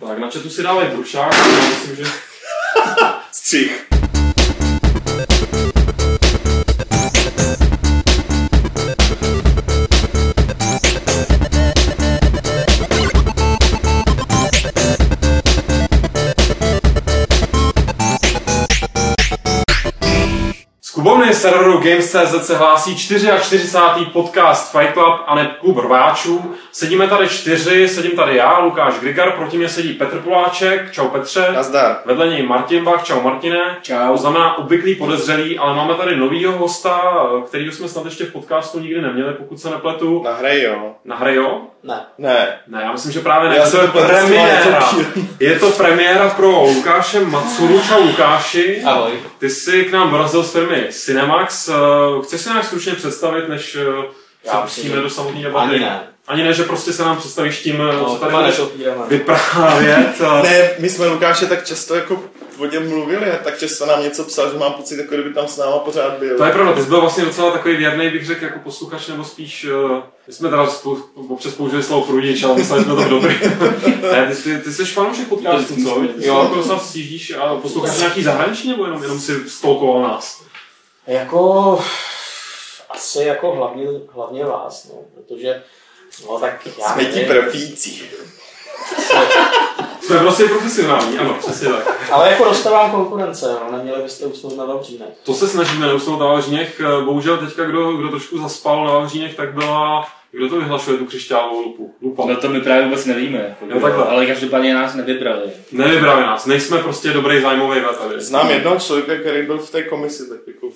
Tak na chatu si dávají brušák, já myslím, že... Střih. Z Kubovny serveru Games.cz se hlásí 44. podcast Fight Club a ne klub rváčů. Sedíme tady čtyři, sedím tady já, Lukáš Grigar, proti mě sedí Petr Poláček, čau Petře. Nazdar. Vedle něj Martin Bach, čau Martine. Čau. To znamená obvyklý podezřelý, ale máme tady novýho hosta, kterýho jsme snad ještě v podcastu nikdy neměli, pokud se nepletu. Nahraj jo. Nahraj jo? Ne. Ne. Ne, já myslím, že právě ne. Já to jsem premiéra. Je to premiéra pro Lukáše Matsuru. Čau Lukáši. Ahoj. Ty jsi k nám dorazil z firmy Cinemax. Eh, Chceš si nějak stručně představit, než eh, Já se pustíme do samotné debaty? Ani ne. Ani ne, že prostě se nám představíš tím, eh, co No, tady pane budeš vyprávět. eh. Ne, my jsme Lukáše tak často jako o něm mluvili, a tak často nám něco psal, že mám pocit, jako kdyby tam s náma pořád byl. To je pravda, ty jsi byl vlastně docela takový věrný, bych řekl, jako posluchač, nebo spíš, uh, my jsme teda spou- občas použili slovo průdič, ale mysleli jsme to v dobrý. ne, ty, ty, ty jsi fanoušek podcastu, co? Ty Jo. jako docela sjíždíš a posloucháš nějaký zahraničí, nebo jenom, jenom si stolkoval nás? Jako, asi jako hlavně, hlavně vás, no, protože, no tak já Jsme ti profíci. Jsme prostě profesionální, ano, přesně tak. Ale jako dostávám konkurence, no, neměli byste usnout na Vavřínech. To se snažíme neusnout na Vavřínech. Eh, Bohužel teďka, kdo, kdo trošku zaspal na Vavřínech, tak byla, kdo to vyhlašuje, tu křišťálovou lupu? Lupa. No to my právě vůbec nevíme. Jako, Jo, takhle. Ale každopádně nás nevybrali. Nevybrali nás, nejsme prostě dobrý zájmový vet. Znám jednoho člověka, který byl v té komisi, tak jako...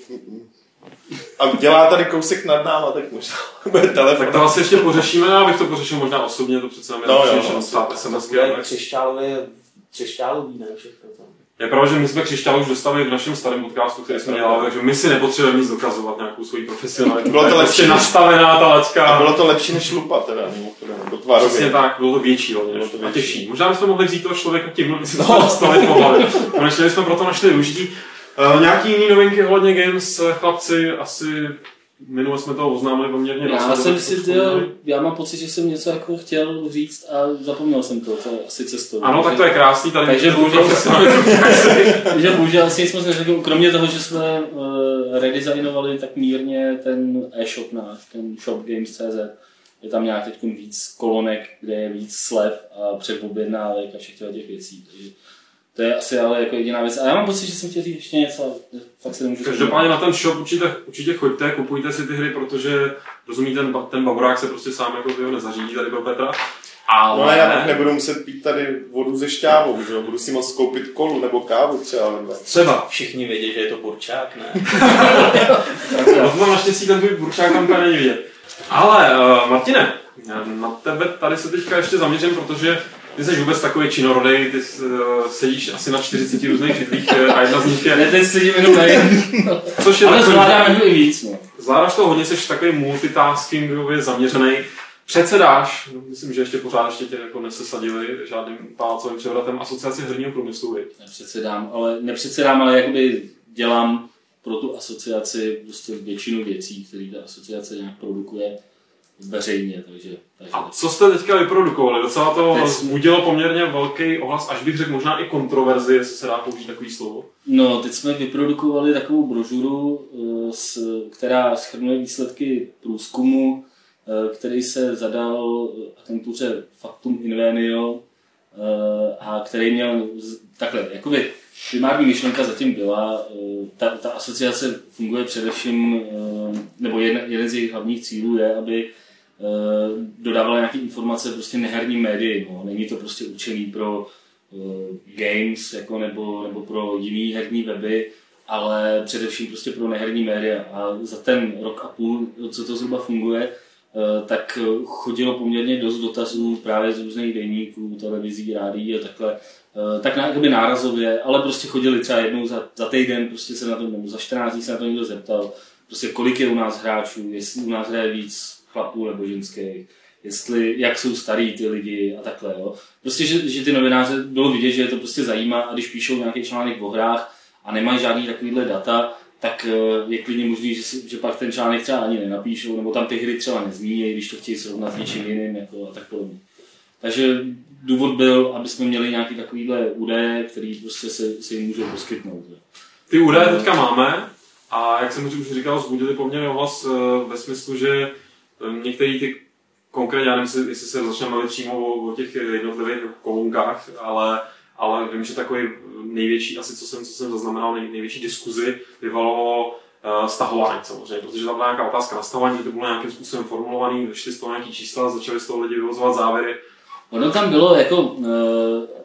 A dělá tady kousek nad náma, tak možná bude telefon. Tak to asi ještě pořešíme, já bych to pořešil možná osobně, to přece jenom No, no, jo, než no. psát SMSky. Křišťálově, křišťálový, ne všechno to. Je pravda, že my jsme křišťál už dostali v našem starém podcastu, který jsme dělali, takže my si nepotřebujeme nic dokazovat, nějakou svoji profesionalitu. Bylo to lepší prostě nastavená ta A laťka. bylo to lepší než lupa teda, do Přesně tak, bylo to větší, hlavně, Bylo to a větší. těžší. Možná bychom mohli vzít toho člověka tím, aby jsme no. dostali po hlavě. Konečně jsme proto našli užití. Uh, nějaký jiný novinky ohledně Games, chlapci, asi minule jsme toho oznámili poměrně Já dost, jsem si, to vzpomněli. já mám pocit, že jsem něco jako chtěl říct a zapomněl jsem to, to je asi cestou. Ano, tak to je krásný, tady Takže bohužel-. Takže bohužel asi nic moc neřekl, kromě toho, že jsme uh, redesignovali tak mírně ten e-shop náš, ten shopgames.cz. Je tam nějak teď víc kolonek, kde je víc slev a předobjednávek a všech těch věcí. Takže to je asi ale jako jediná věc. A já mám pocit, že jsem chtěl říct ještě něco, ale fakt se nemůžu Každopádně na ten shop určitě, určitě choďte, kupujte si ty hry, protože rozumí, ten, ten bavorák se prostě sám jako tyho nezařídí tady pro Petra. Ale, No a já pak nebudu muset pít tady vodu ze šťávou, že jo? Budu si moct koupit kolu nebo kávu třeba. Nebo... třeba. Všichni vědí, že je to burčák, ne? No to tam naštěstí ten tvůj burčák tam není vidět. Ale uh, Martine, na tebe tady se teďka ještě zaměřím, protože ty jsi vůbec takový činorodej, ty uh, sedíš asi na 40 různých židlích eh, a jedna z nich Ne, je, teď sedím jenom na což je Ale takový, zvládáme i víc. No. zvládáš to hodně, jsi takový multitaskingově zaměřený. Předsedáš, no, myslím, že ještě pořád ještě tě jako nesesadili žádným palácovým převratem asociaci herního průmyslu? Nepředsedám, ale nepředsedám, ale jakoby dělám pro tu asociaci prostě většinu věcí, které ta asociace nějak produkuje veřejně, takže, takže A co jste teďka vyprodukovali? Docela to Teď- vzbudilo poměrně velký ohlas, až bych řekl možná i kontroverzi, jestli se dá použít takový slovo. No, teď jsme vyprodukovali takovou brožuru, eh, která schrnuje výsledky průzkumu, eh, který se zadal agentuře Factum Invenio eh, a který měl takhle, jakoby primární myšlenka zatím byla, ta, ta asociace funguje především, nebo jeden, jeden z jejich hlavních cílů je, aby dodávala nějaké informace prostě neherním médiím. No. Není to prostě určený pro eh, games jako nebo, nebo pro jiný herní weby, ale především prostě pro neherní média. A za ten rok a půl, co to zhruba funguje, eh, tak eh, chodilo poměrně dost dotazů právě z různých denníků, televizí, rádií a takhle. Eh, Tak na, jakoby nárazově, ale prostě chodili třeba jednou za, za týden, prostě se na to, nebo za 14 dní se na to někdo zeptal, prostě kolik je u nás hráčů, jestli u nás hraje víc chlapů nebo ženských, jestli, jak jsou starý ty lidi a takhle, jo. Prostě, že, že ty novináře bylo vidět, že je to prostě zajímá a když píšou nějaký článek o hrách a nemají žádný takovýhle data, tak eh, je klidně možný, že, že pak ten článek třeba ani nenapíšou, nebo tam ty hry třeba nezmíní, když to chtějí srovnat s něčím jiným jako a tak podobně. Takže důvod byl, aby jsme měli nějaký takovýhle údaje, který prostě se, se jim můžou poskytnout. Jo. Ty údaje teďka máme a jak jsem už říkal, zbudili poměrně ohlas eh, ve smyslu, že eh, některé ty konkrétně, já nevím, jestli se začneme bavit přímo o, o těch jednotlivých komunkách, ale, ale vím, že takový největší, asi co jsem, co jsem zaznamenal, nej, největší diskuzi vyvolalo uh, stahování samozřejmě, protože tam byla nějaká otázka na stahování, to bylo nějakým způsobem formulovaný, vyšly z toho nějaký čísla, začali z toho lidi vyvozovat závěry. Ono tam bylo jako, eh,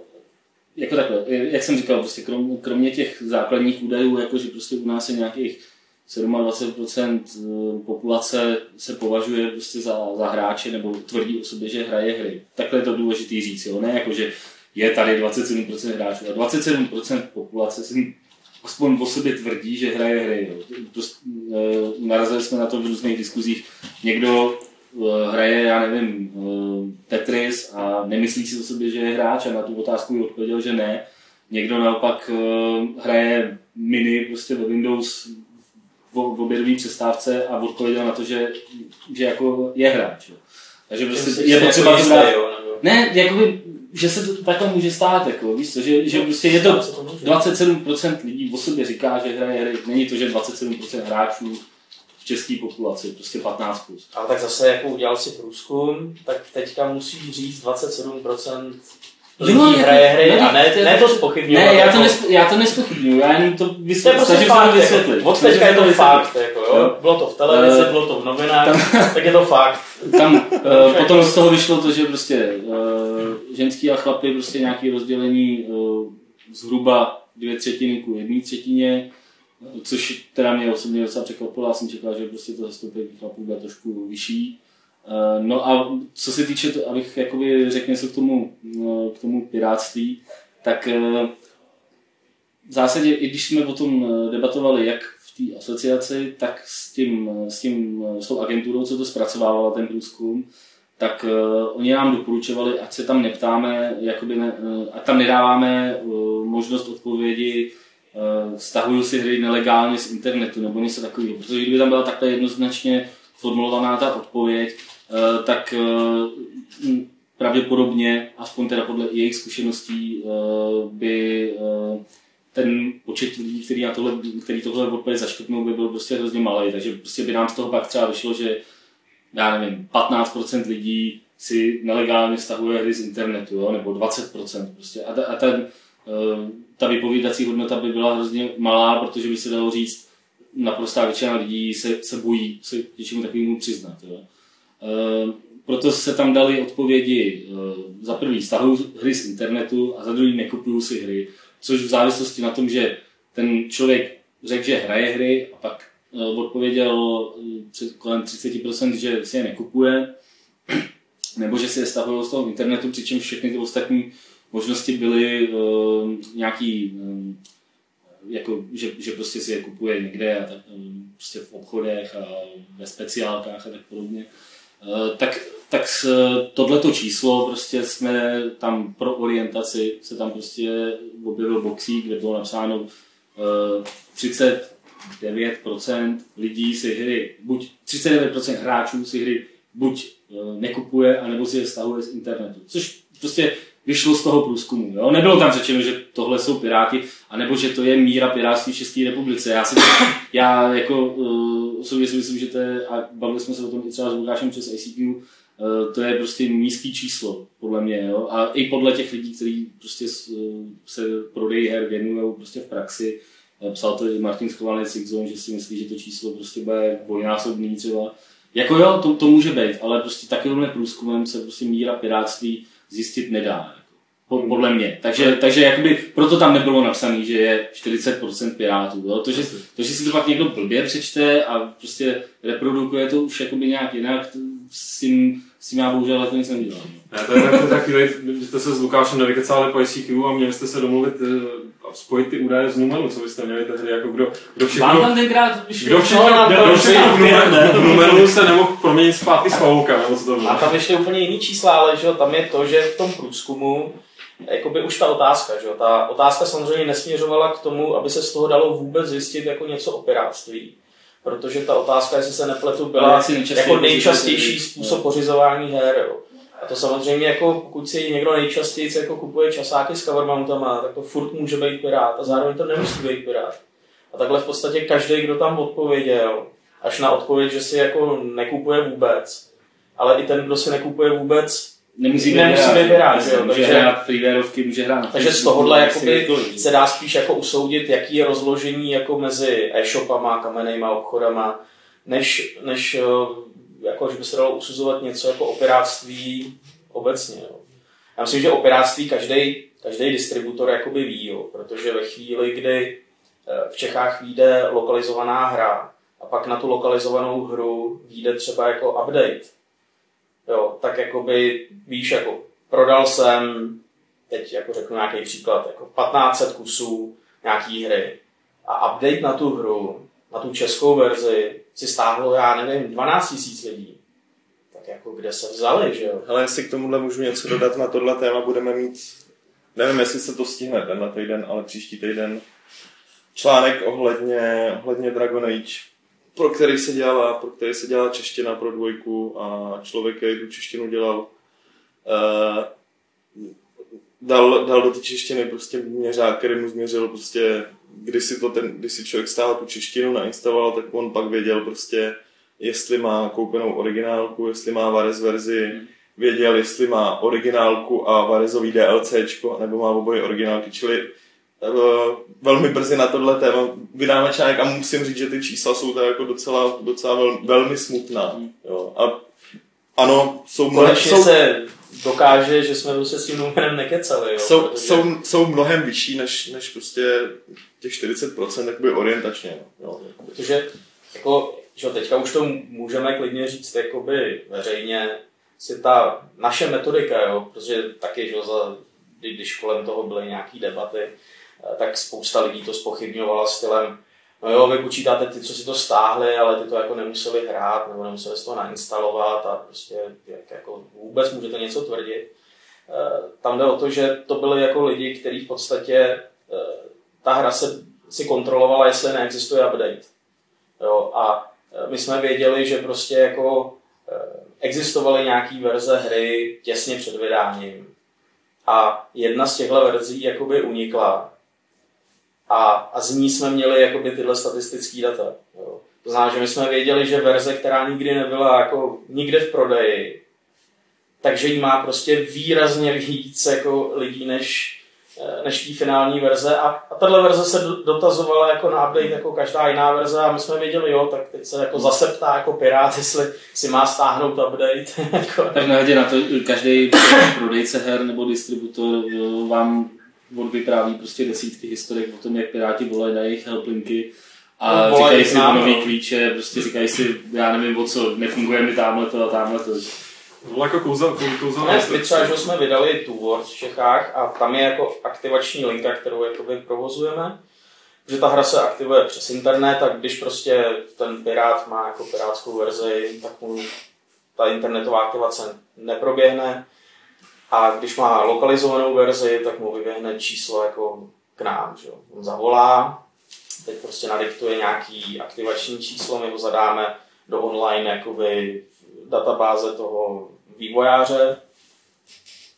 jako takhle, jak jsem říkal, prostě krom, kromě těch základních údajů, jako že prostě u nás je nějakých 27% eh, populace se považuje prostě za, za hráče nebo tvrdí o sobě, že hraje hry. Takhle je to důležité říct, jo? ne jako, že je tady 27% hráčů a 27% populace si aspoň o sobě tvrdí, že hraje hry. Jo. Prostě, e, narazili jsme na to v různých diskuzích. Někdo e, hraje, já nevím, e, Tetris a nemyslí si o sobě, že je hráč a na tu otázku odpověděl, že ne. Někdo naopak e, hraje mini prostě ve Windows v, v obědové přestávce a odpověděl na to, že, že jako je hráč. Jo. Takže prostě je potřeba jako jo, nebo... ne, jakoby, že se to takhle může stát, jako, víš co, že, že prostě je to 27% lidí o sobě říká, že hraje hry, není to, že 27% hráčů v české populaci, prostě 15+. Plus. Ale tak zase, jako udělal si průzkum, tak teďka musíš říct 27% lidí Jo, hraje hry no, a ne, to je- ne to spochybňovat. Ne, já to, jako- nespo, já to nespochybnuju, já jenom to To je vysvětlím, prostě snažím se fakt, to vysvětlit. jako, od teďka je to fakt, jako, jo. Jo. Bylo to v televizi, Eh, bylo to v novinách, tak je to fakt. Tam uh, potom z toho vyšlo to, že prostě uh, ženský a chlapy prostě nějaký rozdělení uh, zhruba dvě třetiny ku jedné třetině, což teda mě osobně docela překvapilo, já jsem čekal, že prostě to zastoupení chlapů bude trošku vyšší. Uh, no a co se týče, to, abych jakoby řekl něco k tomu, uh, k tomu piráctví, tak uh, v zásadě, i když jsme o tom eh, debatovali, jak v té asociaci, tak s, tím, eh, s, tím, eh, s tou agenturou, co to zpracovávala ten průzkum, tak uh, oni nám doporučovali, ať se tam neptáme, jakoby ne, uh, ať tam nedáváme uh, možnost odpovědi, uh, stahuju si hry nelegálně z internetu nebo něco takového. Protože kdyby tam byla takhle jednoznačně formulovaná ta odpověď, tak uh, m, pravděpodobně, aspoň teda podle jejich zkušeností, uh, by ten počet lidí, který, na tohle, který tohle odpověď zaškrtnou, by byl prostě hrozně malý. Takže prostě by nám z toho pak třeba vyšlo, že já nevím, 15% lidí si nelegálně stahuje hry z internetu, jo? nebo 20%. Prostě. A, ta, a ten, eh, ta vypovídací hodnota by byla hrozně malá, protože by se dalo říct, naprostá většina lidí se, se bojí se něčemu takovému přiznat. Jo? Eh, Proto se tam dali odpovědi eh, za prvý stahuju hry z internetu a za druhý nekupuju si hry, což v závislosti na tom, že ten člověk řekl, že hraje hry a pak eh, odpověděl před kolem 30%, že si je nekupuje, nebo že si je stahují z toho internetu, přičemž všechny ty ostatní možnosti byly uh, nějaký, um, jako, že, že prostě si je kupuje někde a tak, um, prostě v obchodech a ve speciálkách a tak podobně. Uh, tak, tak s tohleto číslo prostě jsme tam pro orientaci se tam prostě objevil boxík, kde bylo napsáno uh, 39% lidí si hry, buď 39% hráčů si hry buď nekupuje, anebo si je stahuje z internetu. Což prostě vyšlo z toho průzkumu. Jo? Nebylo tam řečeno, že tohle jsou piráti, anebo že to je míra pirátství v České republice. Já, si, já jako osobně si myslím, že to je, a bavili jsme se o tom i třeba s Lukášem přes ICQ, uh, to je prostě nízký číslo, podle mě. Jo? A i podle těch lidí, kteří prostě uh, se prodejí her věnují prostě v praxi, uh, psal to i Martin Schovanec že si myslí, že to číslo prostě bude dvojnásobný třeba. Jako jo, to, to může být, ale prostě takovýmhle průzkumem se prostě míra pirátství zjistit nedá. Po- podle mě. Takže, takže jakoby, proto tam nebylo napsané, že je 40% pirátů. Jo? To, že, to, že si to pak někdo blbě přečte a prostě reprodukuje to už jakoby nějak jinak, to, s, tím, s tím já bohužel jako nic nedělám. no. Ne, to je tak, tak chvíli, že jste se s Lukášem nevykecali po ICQ a měli jste se domluvit eh, a spojit ty údaje z Numenu, co byste měli tehdy, jako kdo, kdo Vám všechno, tam tenkrát kdo všechno, No, kdo no, všechno v v Numenu se nemohl proměnit zpátky s Pavouka, nebo co to bylo. A tam ještě úplně jiný čísla, ale že jo, tam je to, že v tom průzkumu jakoby už ta otázka, že jo, ta otázka samozřejmě nesměřovala k tomu, aby se z toho dalo vůbec zjistit jako něco o piráctví. Protože ta otázka, jestli se nepletu, byla jako nejčastější pořizování. způsob pořizování her. Jo. A to samozřejmě, jako, pokud si někdo nejčastěji jako kupuje časáky s cover mountama, tak to furt může být pirát a zároveň to nemusí být pirát. A takhle v podstatě každý, kdo tam odpověděl, až na odpověď, že si jako nekupuje vůbec, ale i ten, kdo si nekupuje vůbec, Nemusí, nemusí být pirát. Může, může takže, hrát může hrát takže z tohohle jakoby se dá spíš jako usoudit, jaký je rozložení jako mezi e-shopama, kamennýma obchodama, než, než eh, jako, že by se dalo usuzovat něco jako o piráctví obecně. Jo. Já myslím, že o piráctví každý každý distributor jakoby ví, jo, protože ve chvíli, kdy eh, v Čechách vyjde lokalizovaná hra a pak na tu lokalizovanou hru vyjde třeba jako update, jo, tak jakoby víš, jako prodal jsem, teď jako řeknu nějaký příklad, jako 1500 kusů nějaký hry a update na tu hru, na tu českou verzi si stáhlo, já nevím, 12 000 lidí. Tak jako kde se vzali, že jo? Hele, jestli k tomuhle můžu něco dodat na tohle téma, budeme mít, nevím, jestli se to stihne tenhle týden, ale příští týden, článek ohledně, ohledně Dragon Age, pro který se dělala, pro který se dělala čeština pro dvojku a člověk, který tu češtinu dělal, uh, dal, dal do té češtiny prostě měřák, který mu změřil prostě, když si, to ten, když si člověk stál tu češtinu, nainstaloval, tak on pak věděl prostě, jestli má koupenou originálku, jestli má Vares verzi, věděl, jestli má originálku a Varezový DLCčko, nebo má oboje originálky, čili velmi brzy na tohle téma vydáme článek a musím říct, že ty čísla jsou tak jako docela, docela vel, velmi smutná. Jo. A ano, jsou, mnohem, Konečně jsou, se dokáže, že jsme se s tím numerem nekecali, jo? jsou, protože- jsou, jsou mnohem vyšší než, než prostě těch 40% jakoby orientačně. Jo. Protože jako, že teďka už to můžeme klidně říct jakoby veřejně, si ta naše metodika, jo, protože taky, že za, kdy- když kolem toho byly nějaké debaty, eh, tak spousta lidí to spochybňovala stylem, no jo, vy počítáte ty, co si to stáhli, ale ty to jako nemuseli hrát, nebo nemuseli si to nainstalovat a prostě jak jako vůbec můžete něco tvrdit. Eh, Tam jde o to, že to byli jako lidi, kteří v podstatě eh, ta hra se si kontrolovala, jestli neexistuje update. Jo, a my jsme věděli, že prostě jako existovaly nějaký verze hry těsně před vydáním. A jedna z těchto verzí jakoby unikla. A, a z ní jsme měli jakoby tyhle statistické data. Jo. To znamená, že my jsme věděli, že verze, která nikdy nebyla jako nikde v prodeji, takže jí má prostě výrazně víc jako lidí než, eh, než té finální verze a, a tahle verze se do- dotazovala jako na update jako každá jiná verze a my jsme věděli, jo, tak teď se jako zase ptá jako pirát, jestli si má stáhnout update. jako, Tak nehledě na to, každý prodejce her nebo distributor vám odvypráví prostě desítky historek o tom, jak Piráti volají na jejich helplinky a No, říkají si nový no. klíče, prostě říkají si, já nevím o co, nefunguje mi tamhle to a tamhle to. Bylo jako kouzel, kouzel, kouzel Ne, my třeba, že jsme vydali Words v Čechách a tam je jako aktivační linka, kterou jakoby provozujeme. Že ta hra se aktivuje přes internet a když prostě ten pirát má jako pirátskou verzi, tak mu ta internetová aktivace neproběhne. A když má lokalizovanou verzi, tak mu vyběhne číslo jako k nám. Že? On zavolá, teď prostě nadiktuje nějaký aktivační číslo, my ho zadáme do online jakoby databáze toho vývojáře.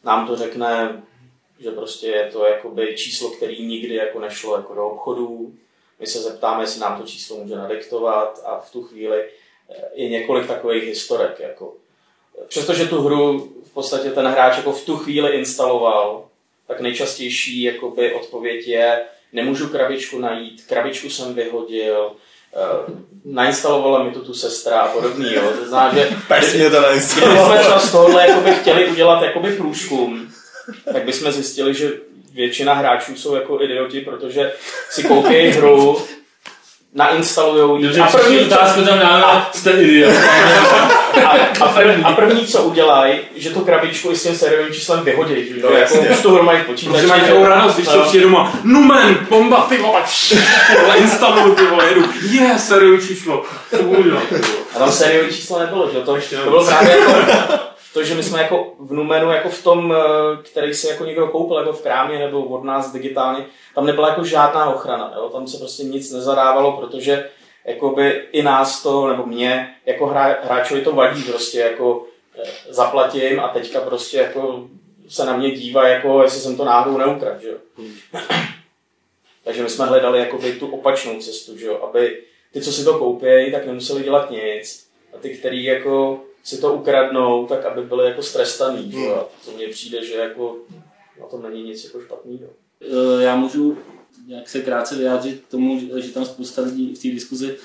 Nám to řekne, že prostě je to jakoby číslo, který nikdy jako nešlo jako do obchodů. My se zeptáme, jestli nám to číslo může nadiktovat a v tu chvíli je několik takových historek. Jako. Přestože tu hru podstatě ten hráč jako v tu chvíli instaloval, tak nejčastější jakoby odpověď je, nemůžu krabičku najít, krabičku jsem vyhodil, eh, nainstalovala mi to tu sestra a podobný. Jo. To znamená, že Pes mě to Kdybychom nainstaloval. třeba z tohohle jakoby chtěli udělat jakoby průzkum, tak bychom zjistili, že většina hráčů jsou jako idioti, protože si koupí hru, nainstalujou ji Dobře, a první, otázku tam dáme, jste idiot. a, a, první, a první, co udělají, že tu krabičku i s tím sériovým číslem vyhodí, že No, no, jako už mají v počítači. Protože mají že- takovou radost, když jsou přijde doma, Numen, bomba, ty vole, instaluju, ty vole, jedu, je, sériový číslo, to budu dělat. A tam sériový číslo nebylo, že? To, Ještě to ne. bylo právě jako to, že my jsme jako v Numenu, jako v tom, eh, který si jako někdo koupil, jako v krámě nebo od nás digitálně, tam nebyla jako žádná ochrana, jo? tam se prostě nic nezadávalo, protože jakoby i nás to, nebo mě, jako hra, hráčovi to vadí prostě, jako eh, zaplatím a teďka prostě jako se na mě dívá, jako jestli jsem to náhodou neukradl, že jo. Takže my jsme hledali jakoby tu opačnou cestu, že jo, aby ty, co si to koupějí, tak nemuseli dělat nic a ty, který jako si to ukradnou, tak aby byli jako strestaný, že jo. A to mně přijde, že jako na tom není nic jako špatného. Eh, Já můžu nějak se krátce vyjádřit k tomu, že- tam spousta lidí v té diskuzi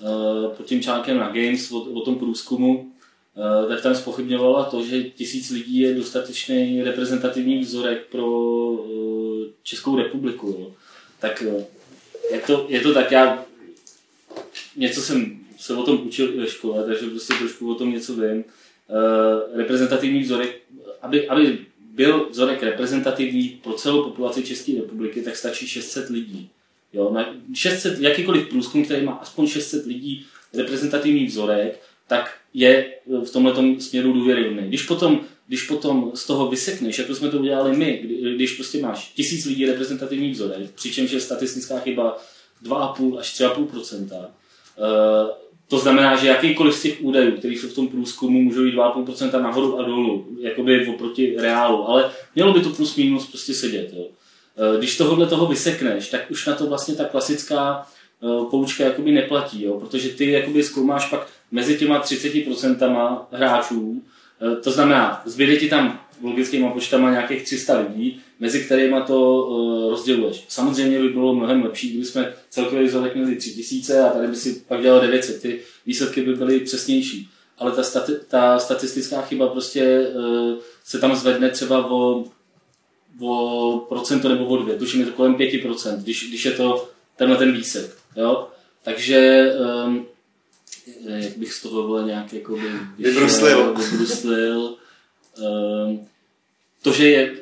eh, pod tím článkem na Games o, o tom průzkumu, eh, tak tam spochybňovala to, že tisíc lidí je dostatečný reprezentativní vzorek pro Českou republiku. Jo. Tak je to, je to tak, já něco jsem se o tom učil i ve škole, takže prostě trošku o tom něco vím. Eh, reprezentativní vzorek, aby, aby byl vzorek reprezentativní pro celou populaci České republiky, tak stačí 600 lidí. Jo, na 600, jakýkoliv průzkum, který má aspoň 600 lidí reprezentativní vzorek, tak je v tomhle směru důvěryhodný. Když potom, když potom z toho vysekneš, jako jsme to udělali my, kdy- když prostě máš tisíc lidí reprezentativní vzorek, přičemž je statistická chyba 2,5 až 3,5 Eh, to znamená, že jakýkoliv z těch údajů, které jsou v tom průzkumu, můžou jít 2,5% nahoru a dolů, jakoby oproti reálu, ale mělo by to plus minus prostě sedět. Jo. Eh, Když tohohle toho vysekneš, tak už na to vlastně ta klasická eh, poučka jakoby neplatí, jo, protože ty jakoby zkoumáš pak mezi těma 30% hráčů, eh, to znamená, zbyde ti tam logickýma počtama nějakých 300 lidí, mezi kterými to uh, rozděluješ. Samozřejmě by bylo mnohem lepší, kdyby jsme celkově vzorek měli 3000 a tady by si pak dělal 900. Ty výsledky by byly přesnější. Ale ta, stati- ta statistická chyba prostě uh, se tam zvedne třeba o, o procento nebo o dvě. Tuším, je to kolem 5%, když, když je to tenhle ten výsek. Jo? Takže um, jak bych z toho byl nějak jakoby Vybruslil. vybruslil. Um, to, že je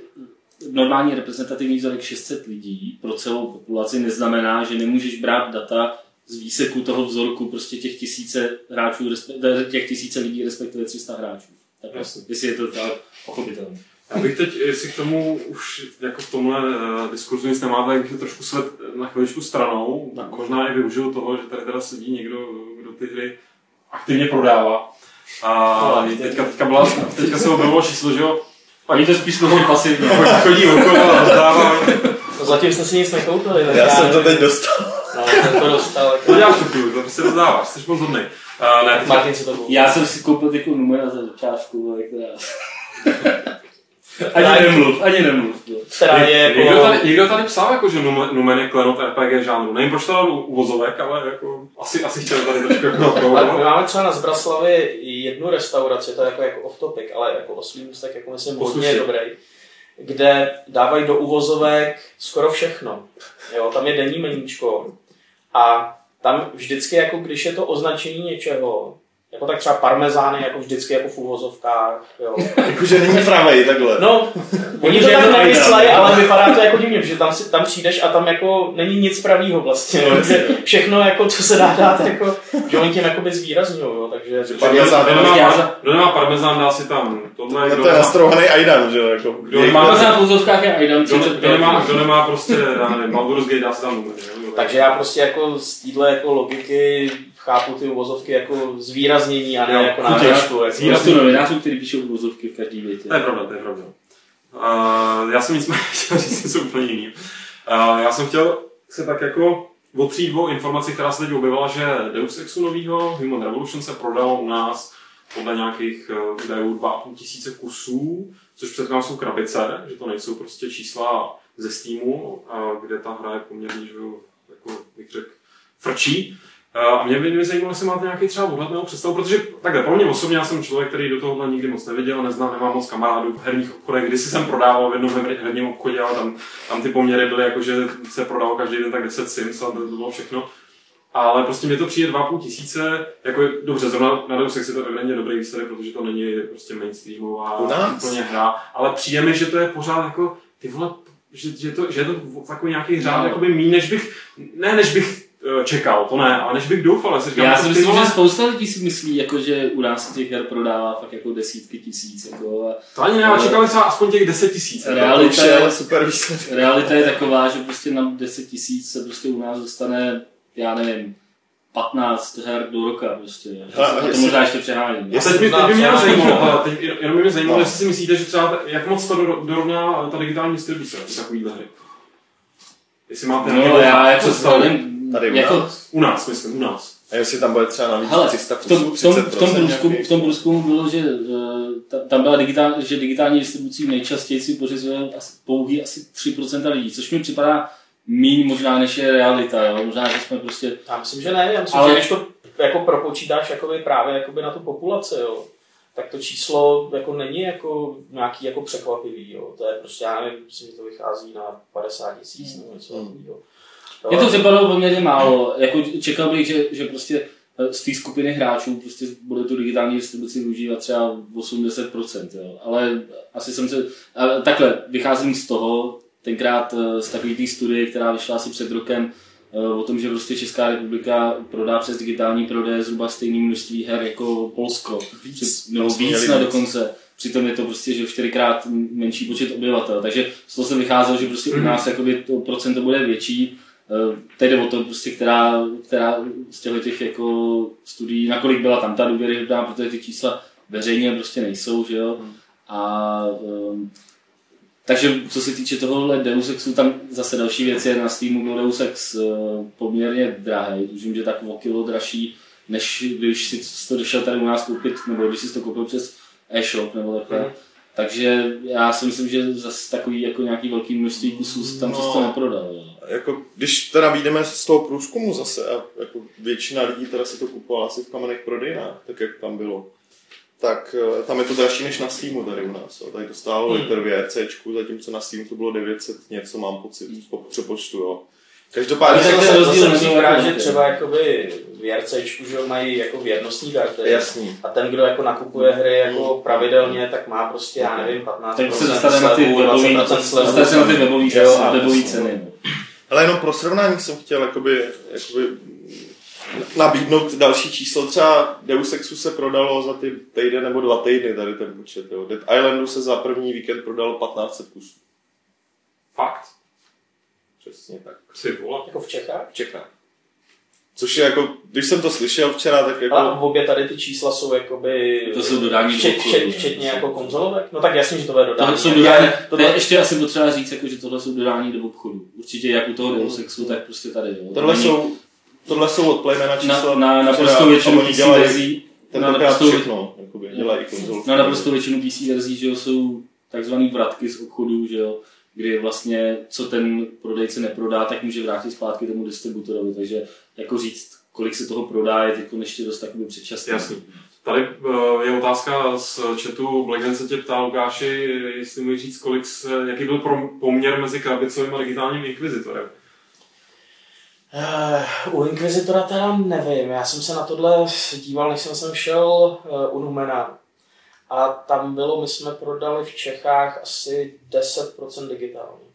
normální reprezentativní vzorek 600 lidí pro celou populaci, neznamená, že nemůžeš brát data z výseku toho vzorku prostě těch tisíce hráčů, respe- těch tisíce lidí, respektive 300 hráčů. Tak Jasně. jestli je to tak pochopitelné. Já bych teď, jestli k tomu už jako v tomhle uh, diskurzu nic nemáte, tak bych to trošku sled na chviličku stranou. Tak možná i využiju toho, že tady teda sedí někdo, kdo ty hry aktivně prodává. A teďka, teďka, byla, teďka se objevilo číslo, že jo, Oni to spíš toho pasivně. chodí okolo a rozdává. No zatím jste si nic nekoupili. tak Já jsem to teď dostal. No, jsem to dostal. To děláš tu to prostě rozdáváš, jsi moc hodnej. Uh, ne, Martin si to koupil. Já jsem si koupil takovou numera za částku, ale která... ani nemluv, ani nemluv. jo. Která je někdo, jako... tady, někdo tady psal, jako, že Numen Numen je klenot RPG žánru. Nevím, proč to dal uvozovek, ale jako, asi, asi chtěl tady trošku jako Ale my máme třeba na Zbraslavi jednu restauraci, to je jako, jako off topic, ale jako oslý můstek jako myslím hodně dobrý, kde dávají do uvozovek skoro všechno. Jo, tam je denní meníčko a tam vždycky, jako když je to označení něčeho, jako tak třeba parmezány, jako vždycky jako v uvozovkách, jo. Jakože není pravej takhle. No, oni to tak to nevymysleli, nejde. ale vypadá to jako divně, že tam, si, tam přijdeš a tam jako není nic pravýho vlastně. No, všechno, jako, co se dá dát, jako, že oni tím jakoby zvýrazňují, jo, takže... Kdo Parmezán. kdo nemá, kdo parmezán, dá si tam tohle. No Kdo to je nastrouhaný Aidan, že jo? Jako, Kdo nemá- Parmezán v úzovkách je Aidan kdo, ne- 30 kdo, nemá, kdo nemá prostě, já nevím, Baldur's Gate, dá si tam. Takže já prostě jako z téhle jako logiky chápu ty uvozovky jako zvýraznění a ne Jo, jako náhražku. Jako. Zvýraztu novinářů, který píšou úvozovky v každý větě. To je pravda, to je pravda. Uh, já jsem nicméně chtěl říct něco úplně jiný. Uh, já jsem chtěl se tak jako otřít o informaci, která se teď objevila, že Deus Exu novýho Human Revolution se prodalo u nás podle nějakých uh, údajů 2,5 tisíce kusů, což předtím jsou krabice, že to nejsou prostě čísla ze Steamu, kde ta hra je poměrně, že jako bych řekl, frčí. A mě by mě zajímalo, jestli máte nějaký třeba odhled nebo představu, protože takhle, pro mě osobně já jsem člověk, který do tohohle nikdy moc neviděl, neznám, nemám moc kamarádů v herních obchodech. Když jsem prodával v jednom her- herním obchodě, ale tam, tam ty poměry byly jako, že se prodalo každý den tak 10 Sims a to, bylo všechno. Ale prostě mě to přijde 2,5 tisíce, jako je, dobře, zrovna na Deus Ex je to evidentně dobrý výsledek, protože to není prostě mainstreamová úplně hra, ale přijde mi, že to je pořád jako, ty vole, že, že, to, že je to takový nějaký řád, No. jakoby míň, než bych, ne než bych čekal, to ne, ale než bych doufal, já si říkám, Já jako si myslím, vole, že spousta lidí si myslí, jako, že u nás těch her prodává fakt jako desítky tisíc. Jako, a to ani ne, čekali třeba aspoň těch 10 tisíc. jako. Realita je ale super výsledek. realita je taková, že prostě na 10 tisíc se prostě u nás dostane, já nevím, 15 her do roka prostě. Hele, a to možná ještě přeháním. A teď by, teď by mě zajímalo, ale teď jenom by mě zajímalo, No. jestli si myslíte, že třeba, jak moc to do- dorovná ta digitální distribuce takovýhle hry. Jestli máte No já jako představu. Tady u jako, nás. U nás, myslím, u nás. A jestli tam bude třeba navíc Hele, 300 v tom, v, tom, 30% v, tom průzkumu, nějaký. v tom průzkumu bylo, že ta, tam byla digitál, že digitální distribucí nejčastěji si pořizuje asi, pouhý asi 3% lidí, což mi připadá míň možná než je realita, jo? možná, že jsme prostě Já myslím, že ne, já myslím, Ale- že když to jako propočítáš jakoby právě jakoby na tu populaci, jo, tak to číslo jako není jako nějaký jako překvapivý, jo. To je prostě, já nevím, myslím, že to vychází na 50 tisíc nebo něco Hmm. takového. Mně to připadalo poměrně málo. Jako čekal bych, že, že prostě eh, z té skupiny hráčů prostě bude tu digitální distribuci využívat třeba 80%, jo. Ale asi jsem se, ale takhle, vycházím z toho, tenkrát eh, z takové té studie, která vyšla asi před rokem, eh, o tom, že prostě Česká republika prodá přes digitální prodej zhruba stejné množství her jako Polsko. Víc. Nebo víc na dokonce. Přitom je to prostě, že čtyřikrát menší počet obyvatel. Takže z toho jsem vycházel, že prostě u Mhm. nás jakoby to procento bude větší. Eh, Teď jde o to, prostě, která, která z těchto těch jako studií, nakolik byla tam ta důvěryhodná, protože ty čísla veřejně prostě nejsou, že jo. A um, takže co se týče tohohle Deus Exu, tam zase další věc je na Steamu byl Deus Ex eh, poměrně drahý, tužím, že tak o kilo dražší, než když si to došel tady u nás koupit, nebo když si to koupil přes e-shop nebo takhle. Mhm. Takže já si myslím, že zase takový jako nějaký velký množství kusů tam No. přesto neprodal. jo. Jako, když teda vyjdeme z toho průzkumu zase a jako většina lidí teda si to kupovala asi v kamenech prodejnách, tak jak tam bylo, tak eh, tam je to dražší než na Steamu tady u nás. Jo. Tady to stálo Hmm. litr v JRCčku, zatímco na Steamu to bylo 900 něco, mám pocit, po přepočtu. Jo. Každopádně tak zase, to je zase rozdíl jako- že třeba jakoby v že mají jako věrnostní karty. jasný. A ten, kdo jako nakupuje hry jako pravidelně, tak má prostě, já nevím, 15% Tak se dostane na ty webový, 20% slevu. dostane se na ty webový, ceny. Ale jenom pro srovnání jsem chtěl jakoby, jakoby nabídnout další číslo. Třeba Deus Exu se prodalo za ty týden nebo dva týdny tady ten počet. Jo. Dead Islandu se za první víkend prodalo 1500 kusů. Fakt. Přesně tak. Ty vole. Jako v Čechách. V Čechách. Což je jako, když jsem to slyšel včera, tak jako... Ale v obě tady ty čísla jsou jakoby... To jsou dodání včet, do včet, obchodu, včetně ne? jako konzolovek? No tak jasně, že to bude dodání. To jsou dodání, to tohle, je ještě asi potřeba říct, jako, že tohle jsou dodání do obchodu. Určitě jak u toho Deus Exu, tak prostě tady. Jo. Tohle Není- jsou, tohle jsou od Playmana na, čísla. na, na která- prostou většinu oni PC dělají verzí, na naprostou, všechno, jakoby, dělají i konzol. na naprostou většinu PC verzí, že jo, jsou takzvané vratky z obchodu, že jo, kdy vlastně, co ten prodejce neprodá, tak může vrátit zpátky tomu distributorovi, takže jako říct, kolik se toho prodá, je teď ještě dost takový předčasný. Jasný. Tady eh, je otázka z chatu. Blackzen se tě ptá, Lukáši, jestli můžeš říct, kolik se, jaký byl poměr mezi krabicovým a digitálním inkvizitorem. Uh, u Inquisitora teda nevím, já jsem se na tohle díval, než jsem sem šel uh, u Numena. A tam bylo, my jsme prodali v Čechách asi 10% digitální.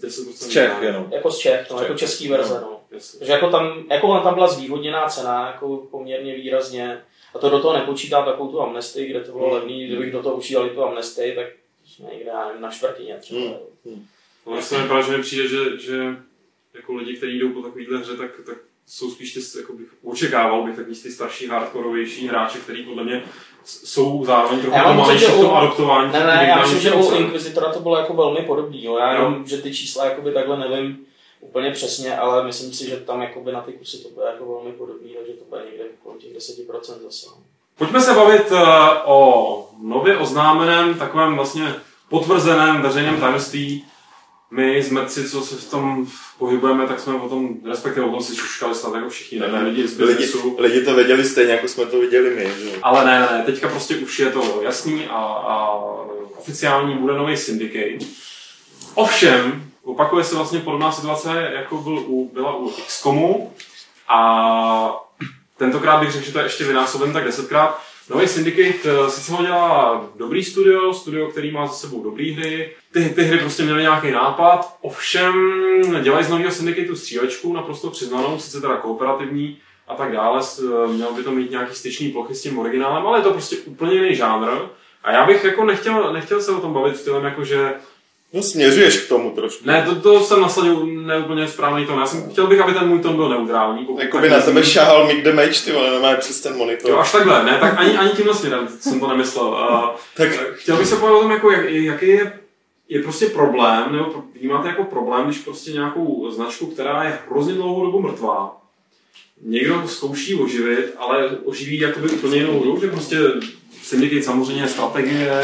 10% Z Čech jenom. Jako z Čech, no, Z Čech. jako český verze, no. Jasně. Takže jako tam, jako ona tam byla zvýhodněná cena, jako poměrně výrazně. A to do toho nepočítám takovou tu amnestii, kde to bylo Hmm. levný, kdybych do toho učítal tu amnestii, tak jsme někde, já nevím, na čtvrtině třeba. Ale se mi právě, že mi přijde, že, že jako lidi, kteří jdou po takovýhle hře, tak, tak jsou spíš ty, jako bych očekával bych takový ty starší, hardkorovější hráči, kteří podle mě jsou zároveň trochu pomalejší v tom adoptování. Ne, ne, já myslím, že u. Inquisitora to bylo jako velmi podobný, jo. Já jenom, že ty čísla jakoby takhle nevím úplně přesně, ale myslím si, že tam jakoby na ty kusy to bude jako velmi podobný, takže to bude někde kolem těch 10% zase. no. Pojďme se bavit eh, o nově oznámeném, takovém vlastně potvrzeném veřejném tajemství. My z Metci, co se v tom pohybujeme, tak jsme o tom, respektive o tom si šuškali snad jako všichni, ne, ne, lidi z Lidi, biznesu. lidi to věděli stejně, jako jsme to viděli my. Že? Ale ne, ne, ne, teďka prostě už je to jasný a, a oficiální bude nový syndicate. Ovšem, opakuje se vlastně podobná situace, jako byl u, byla u XCOMu a tentokrát bych řekl, že to je ještě vynásoben tak desetkrát. Nový Syndicate eh, sice ho dělá dobrý studio, studio, který má za sebou dobrý hry. Ty, ty hry prostě měly nějaký nápad, ovšem dělají z nového Syndicateu střílečku, naprosto přiznanou, sice teda kooperativní a tak dále. Eh, Měl by to mít nějaký styčný plochy s tím originálem, ale je to prostě úplně jiný žánr. A já bych jako nechtěl, nechtěl se o tom bavit stylem jako, že No směřuješ k tomu trošku. Ne, to, to jsem nasadil neúplně správný tón. Já jsem chtěl bych, aby ten můj tón byl neutrální. Jakoby na tebe šahal Mick the Mage, ty vole, nemá přes ten monitor. Jo, až takhle, ne, tak ani, ani tímhle směrem jsem to nemyslel. Uh, Tak chtěl bych se povědět o tom, jako, jak, jaký je, je prostě problém, nebo vnímáte jako problém, když prostě nějakou značku, která je hrozně dlouhou dobu mrtvá, někdo zkouší oživit, ale oživí jakoby úplně jinou hru, že prostě Syndicate samozřejmě strategie,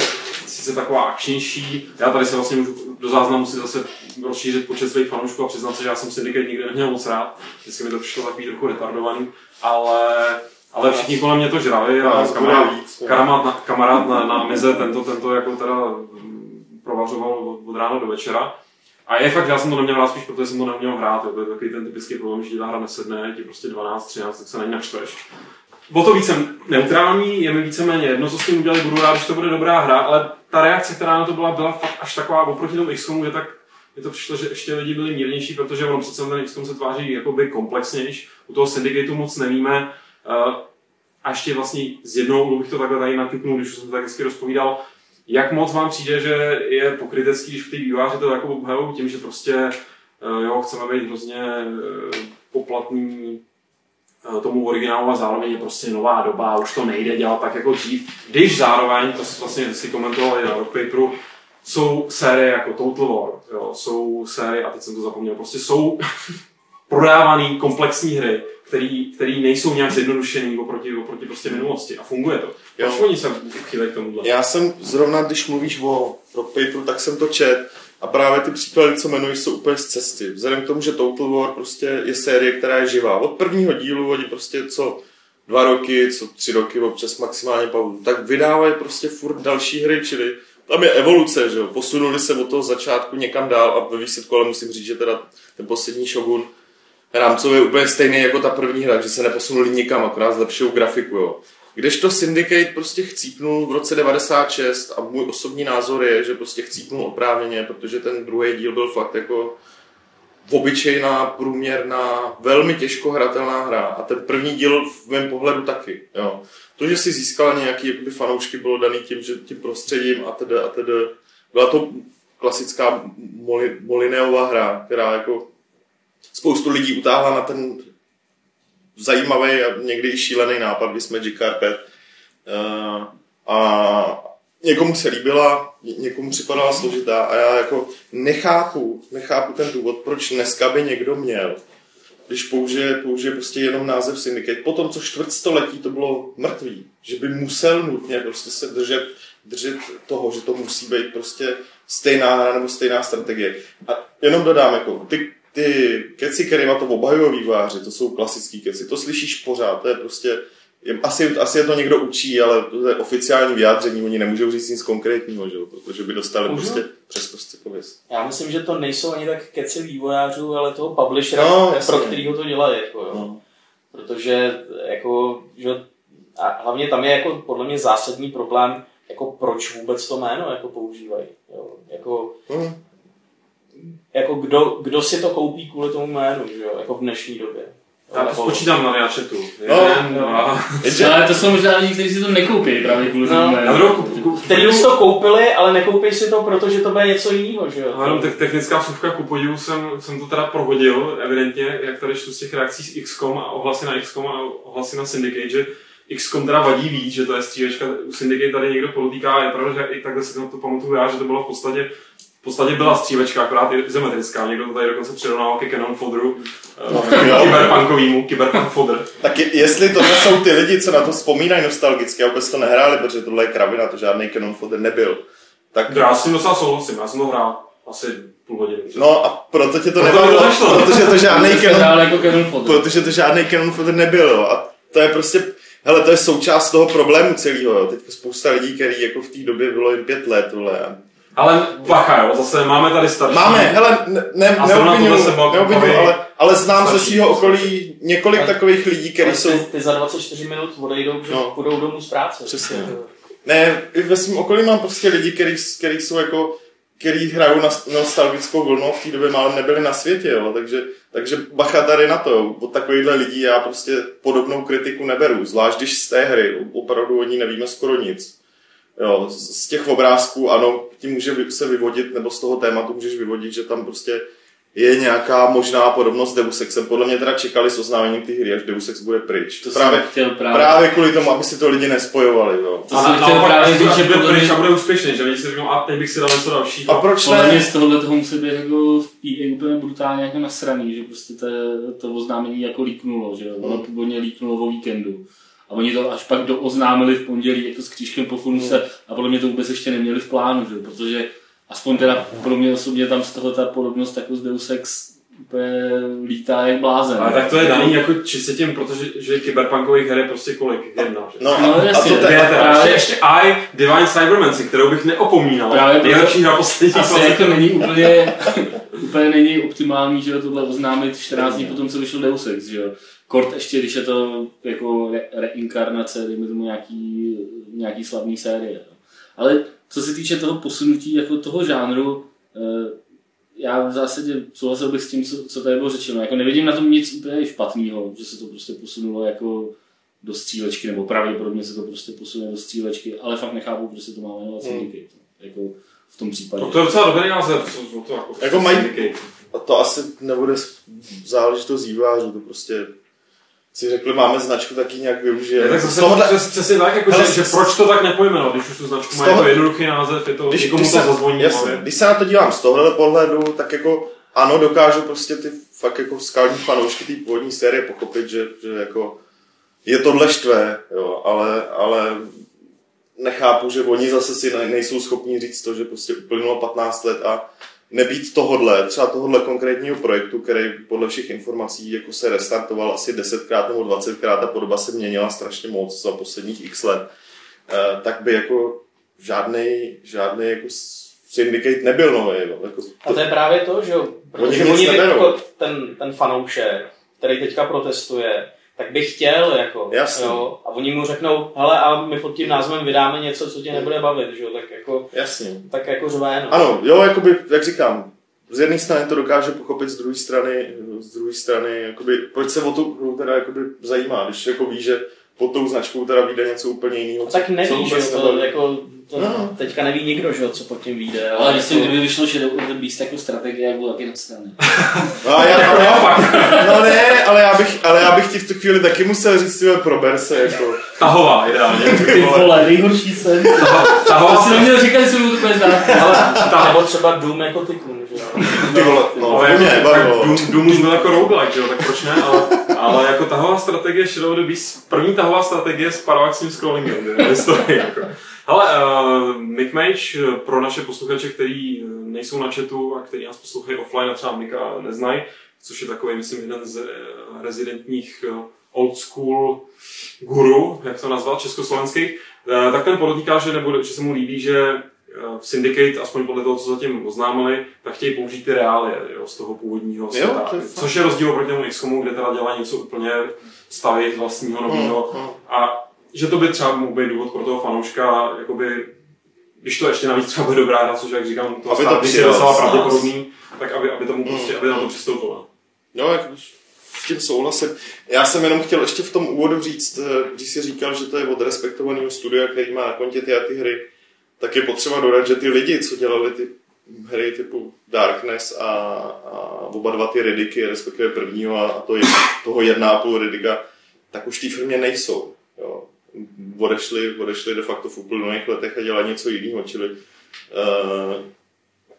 sice taková akčnější. Já tady se vlastně můžu do záznamu si zase rozšířit počet svých fanoušků a přiznat se, že já jsem Syndicate nikdy neměl moc rád. Vždycky mi to přišlo takový trochu retardovaný, ale, ale všichni kolem mě to žrali a kamarád, víc, no. kamarád, na, kamarád na, na Amize tento, tento jako teda mm, provařoval od, od rána do večera. A je fakt, že já jsem to neměl rád spíš, protože jsem to neměl hrát. Jo. To je takový ten typický problém, že ta hra nesedne, ti prostě 12, 13, tak se na ní naštveš. O to víc jsem neutrální, je mi víceméně jedno, co s tím udělali, budu rád, když to bude dobrá hra, ale ta reakce, která na to byla, byla fakt až taková oproti tomu XCOMu, že tak mi to přišlo, že ještě lidi byli mírnější, protože ono přece ten XCOM se tváří jakoby komplexnější, u toho Syndicateu moc nevíme. Uh, a ještě vlastně z jednou, bych to takhle tady nakypnul, když jsem to tak hezky rozpovídal, jak moc vám přijde, že je pokrytecký, když ty výváři to jako obhajou? Tím, že prostě eh, jo, chceme být hrozně eh, poplatný eh, tomu originálu a zároveň je prostě nová doba, už to nejde dělat tak jako dřív. Když zároveň, to vlastně si komentovali na Rock Paperu, jsou série jako Total War, jo, jsou série, a teď jsem to zapomněl, prostě jsou prodávaný komplexní hry, který, který nejsou nějak zjednodušený oproti, oproti prostě minulosti a funguje to. Proč oni se k tomuhle? já jsem zrovna, když mluvíš o Rock Paperu, tak jsem to čet a právě ty příklady, co jmenuješ, jsou úplně z cesty. Vzhledem k tomu, že Total War prostě je série, která je živá. Od prvního dílu oni prostě co dva roky, co tři roky, občas maximálně pauzu, tak vydávají prostě furt další hry, čili tam je evoluce, že jo, posunuli se od toho začátku někam dál a ve výsledku ale musím říct, že teda ten poslední Shogun rámcově je úplně stejný jako ta první hra, že se neposunuli nikam, akorát zlepšují grafiku, jo. Kdežto Syndicate prostě chcípnul v roce 96 a můj osobní názor je, že prostě chcípnul oprávněně, protože ten druhý díl byl fakt jako obyčejná, průměrná, velmi těžko hratelná hra a ten první díl v mém pohledu taky. Jo. To, že si získala nějaký jakoby, fanoušky, bylo daný tím, že tím prostředím a tedy a tedy. Byla to klasická Moli, Molineová hra, která jako spoustu lidí utáhla na ten zajímavý a někdy i šílený nápad, kdy jsme Carpet. Uh, a někomu se líbila, ně- někomu připadala složitá a já jako nechápu, nechápu ten důvod, proč dneska by někdo měl, když použije, použije prostě jenom název Syndicate, po tom, co čtvrtstoletí to bylo mrtvý, že by musel nutně prostě se držet, držet toho, že to musí být prostě stejná hra nebo stejná strategie. A jenom dodám, jako ty, ty keci, kterýma to obhajují výváři, to jsou klasický keci, to slyšíš pořád, to je prostě, je, asi, asi je to někdo učí, ale to je oficiální vyjádření, oni nemůžou říct nic konkrétního, že? protože by dostali Můžu? prostě přes prostě pověst. Já myslím, že to nejsou ani tak keci vývojářů, ale toho publishera, No, pro kterýho to dělají. Jako, jo. No. Protože jako, že, a hlavně tam je jako podle mě zásadní problém, jako proč vůbec to jméno jako používají. Jo. Jako, Hmm. Jako kdo, kdo si to koupí kvůli tomu jménu, že jo? jako v dnešní době. Já to Nebo- spočítám na chatu. No, no. Jenže, Ale to jsou možná lidi, kteří si to nekoupí právě kvůli No. tomu Na druhou Který si to koupili, ale nekoupí si to, protože to bude něco jiného, že jo? No, jenom te- technická vsuvka ku podivu jsem, jsem to teda prohodil, evidentně, jak tady čtu z těch reakcí z XCOM a ohlasy na XCOM a ohlasy na Syndicate, že XCOM teda vadí víc, že to je střílečka, u Syndicate tady někdo podotýká, a je pravda, že i takhle si to pamatuju já, že to bylo v podstatě v podstatě byla střílečka, akorát izometrická. Někdo to tady dokonce přirovnal ke Canon Fodru, eh, jo. kyberpunkovýmu, kyberpunk fodr. tak je, jestli tohle jsou ty lidi, co na to vzpomínají nostalgicky a vůbec to nehráli, protože tohle je kravina, to žádný Canon Fodder nebyl. Tak Já s tím docela souhlasím, já jsem to hrál asi půl hodiny. No a proto tě to Proto nebavilo, to nešlo. protože to žádný Canon, jako Canon protože to žádný Canon Fodder nebyl, jo. A to je prostě, hele, to je součást toho problému celého, jo. Teď spousta lidí, který jako v té době bylo jim pět let, vole. a- Ale bacha, jo, zase máme tady starší. Máme, hele, ne, ne, A neobvinuju, ale, ale znám ze starší. svého okolí několik Ale- takových lidí, kteří jsou, ty, ty, za 24 minut odejdou, že No. půjdou domů z práce. Přesně. Jo. ne, i ve svém okolí mám prostě lidi, který jsou jako, který hrajou na nostalgickou vlnu, a v té době málem nebyli na světě, jo, takže, takže bacha tady na to, od takovýchhle lidí já prostě podobnou kritiku neberu, zvlášť když z té hry opravdu o ní nevíme skoro nic. Jo, z těch obrázků, ano, tím může vy- se vyvodit, nebo z toho tématu můžeš vyvodit, že tam prostě je nějaká možná podobnost s Deus Exem. Podle mě teda čekali s oznámením té hry, až Deus Ex bude pryč. To právě, jsem chtěl právě. právě kvůli tomu, aby si to lidi nespojovali. Jo. To A jsem na- chtěl právě říct, že bude podle pryč a bude úspěšný, že lidi si řeknou, a teď bych si dal něco dalšího. A proč Podle mě ne? z tohohle toho musí být jako v EA úplně brutálně jako nasraný, že prostě to, to oznámení jako líknulo, že jo. Ono Hmm. původně líknulo o víkendu. A oni to až pak do oznámili v pondělí jako s křížkem po funuse Hmm. a podle mě to vůbec ještě neměli v plánu, že. Protože aspoň teda pro mě osobně tam z toho ta podobnost jako z Deus Ex úplně lítá jak blázen. Ale tak to je daný jako čistě tím, protože že kyberpunkových her je prostě kolik? Jedna, že? No, No, a, a jasně, to Dvě te, teda. právě- Ještě, ještě I, Divine Cybermancy, kterou bych neopomínal. Právě Nejlepší hra posledních Asi 20 jako není úplně, úplně není optimální, že tohle oznámit 14 dní potom, co vyšel Deus Ex, že jo. Kort ještě, když je to jako re- reinkarnace, dejme tomu nějaký, nějaký slavný série. Jo. Ale co se týče toho posunutí jako toho žánru, eh, já v zásadě souhlasil bych s tím, co, co tady bylo řečeno. Jako nevidím na tom nic úplně špatného, že se to prostě posunulo jako do střílečky, nebo pravděpodobně se to prostě posune do střílečky, ale fakt nechápu, proč se to má jmenovat Hmm. Syndicate. Jako v tom případě. No to je docela dobrý název, co to jako, Jako mají- a to asi nebude záležitost vývářů, to prostě si řekli, máme značku, tak ji nějak Je, využijeme. tak zase tohohle- přes, přesně tak, jako, Hele, že, že, proč to tak nepojmenovat, když už tu značku má toho- jako jednoduchý název, je to, když, když, to se, zazvoní. jasně, ale- když se na to dívám z tohohle pohledu, tak jako ano, dokážu prostě ty fakt jako skalní fanoušky té původní série pochopit, že, že jako je tohle štve, jo, ale, ale nechápu, že oni zase si ne- nejsou schopni říct to, že prostě uplynulo 15 let a nebýt tohodle, třeba tohodle konkrétního projektu, který podle všech informací jako se restartoval asi 10krát nebo 20krát, ta podoba se měnila strašně moc za posledních x let, eh, tak by jako žádný, žádný jako syndicate nebyl nový. No. Jako A to je právě to, že jo, protože Oni oni jako ten, ten fanoušek, který teďka protestuje, tak by chtěl, jako, Jasně. jo, a oni mu řeknou, hele, a my pod tím názvem vydáme něco, co tě nebude bavit, že jo, tak jako, Jasně. tak jako řve, no. Ano, jo, jakoby, jak říkám, z jedné strany to dokáže pochopit, z druhé strany, z druhé strany, jakoby, proč se o tu hru teda jakoby zajímá, když jako ví, že pod tou značkou teda vyjde něco úplně jiného. Tak neví, že vůbec jo, to, jako, to No. teďka neví nikdo, že co pod tím vyjde. Ale myslím, jako, kdyby vyšlo Shadow of the Beast jako strategie, jak bylo taky nadstraný. No, a já, ale já, no ne, ale já, bych, ale já bych ti v tu chvíli taky musel říct, tyhle, prober se, jako. Tahová, ideálně. Ty vole, nejhorší To Tahová, si neměl říkat, že jsem to úplně znát. ta, nebo třeba Doom jako že jo. Ty vole, no, ale mě jako, tak nebavilo. Doom, Doom už byl jako roguelike, jo, tak proč ne, ale, ale jako tahová strategie Beast, první tahová strategie s parallaxním scrollingem historii, jako. Hele, uh, pro naše posluchače, kteří eh, nejsou na chatu a kteří nás poslouchají offline a třeba Mika neznají, což je takový, myslím, jeden z rezidentních old school guru, jak to nazval, československých, tak ten podotýká, že, nebude, že se mu líbí, že v Syndicate, aspoň podle toho, co zatím oznámili, tak chtějí použít ty reálie jo, z toho původního světa. fakt. což je rozdíl oproti tomu XCOMu, kde teda dělá něco úplně stavit vlastního nového. No, no. A že to by třeba mohl být důvod pro toho fanouška, jakoby, když to ještě navíc třeba bude dobrá hra, což jak říkám, to, Aby to je docela pravděpodobný, tak aby, aby tomu Hmm. prostě, aby na to přistoupilo. No, jak s tím souhlasím. Já jsem jenom chtěl ještě v tom úvodu říct, eh, když jsi říkal, že to je od respektovaného studia, který má na kontě ty a ty hry, tak je potřeba dodat, že ty lidi, co dělali ty hry typu Darkness a, a oba dva ty Ridiky, respektive prvního a, to je, toho jedna a půl Ridika, tak už v té firmě nejsou. Jo. Odešli, odešli de facto v uplynulých letech a dělají něco jiného, čili uh,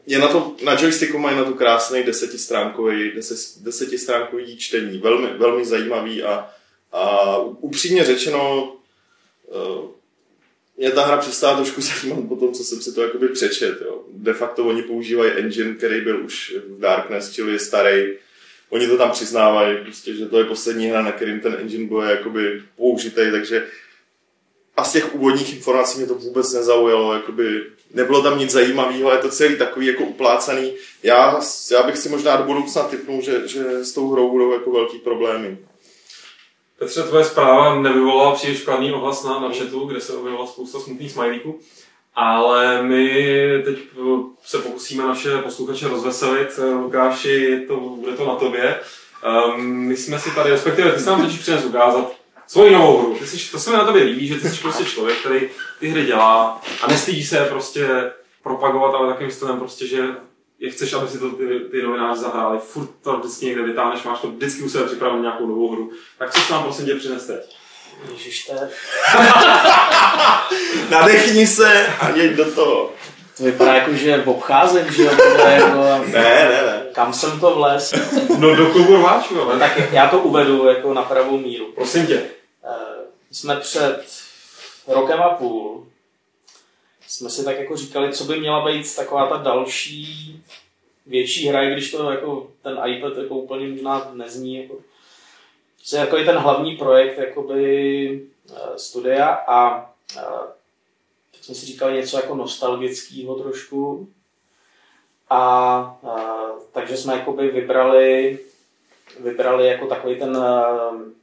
je na to, na joysticku mají na to krásný desetistránkový, deset, desetistránkový čtení, velmi, velmi zajímavý a, a upřímně řečeno, uh, mě ta hra přestala trošku zajímat po tom, co jsem si to jakoby přečet. Jo. De facto oni používají engine, který byl už v Darkness, čili je starý. Oni to tam přiznávají, prostě, že to je poslední hra, na kterým ten engine bude jakoby použitý, takže a z těch úvodních informací mě to vůbec nezaujalo, jakoby nebylo tam nic zajímavého, je to celý takový jako uplácaný. Já, já bych si možná do budoucna typnul, že, že s tou hrou budou jako velký problémy. Petře, tvoje zpráva nevyvolala příliš kladný ohlas na, na chatu, kde se objevila spousta smutných smajlíků, ale my teď se pokusíme naše posluchače rozveselit. Lukáši, to, bude to na tobě. Um, my jsme si tady, respektive ty jsi nám teď přines ukázat svoji novou hru. Ty jsi, to se mi na tobě líbí, že ty jsi prostě člověk, který ty hry dělá a nestydí se prostě propagovat, ale takovým stylem prostě, že je chceš, aby si to ty, ty novináři zahráli, furt to vždycky někde vytáhneš, máš to vždycky u sebe připravenou nějakou novou hru. Tak co se nám prosím tě přines teď? Ježiš, to je... Nadechni se a jeď do toho. To vypadá jako, že obcházím, že jo, jako, Ne, ne, ne. kam jsem to vlez. No do klubu rváčů, ale tak Tak já to uvedu jako na pravou míru. prosím tě. Eh, jsme před rokem a půl jsme si tak jako říkali, co by měla být taková ta další větší hra, když to jako ten iPad jako úplně možná nezní. Jako, to je jako i ten hlavní projekt jakoby eh, studia a eh, tak jsme si říkali něco jako nostalgického trošku. A, a takže jsme jakoby vybrali, vybrali jako takový ten eh,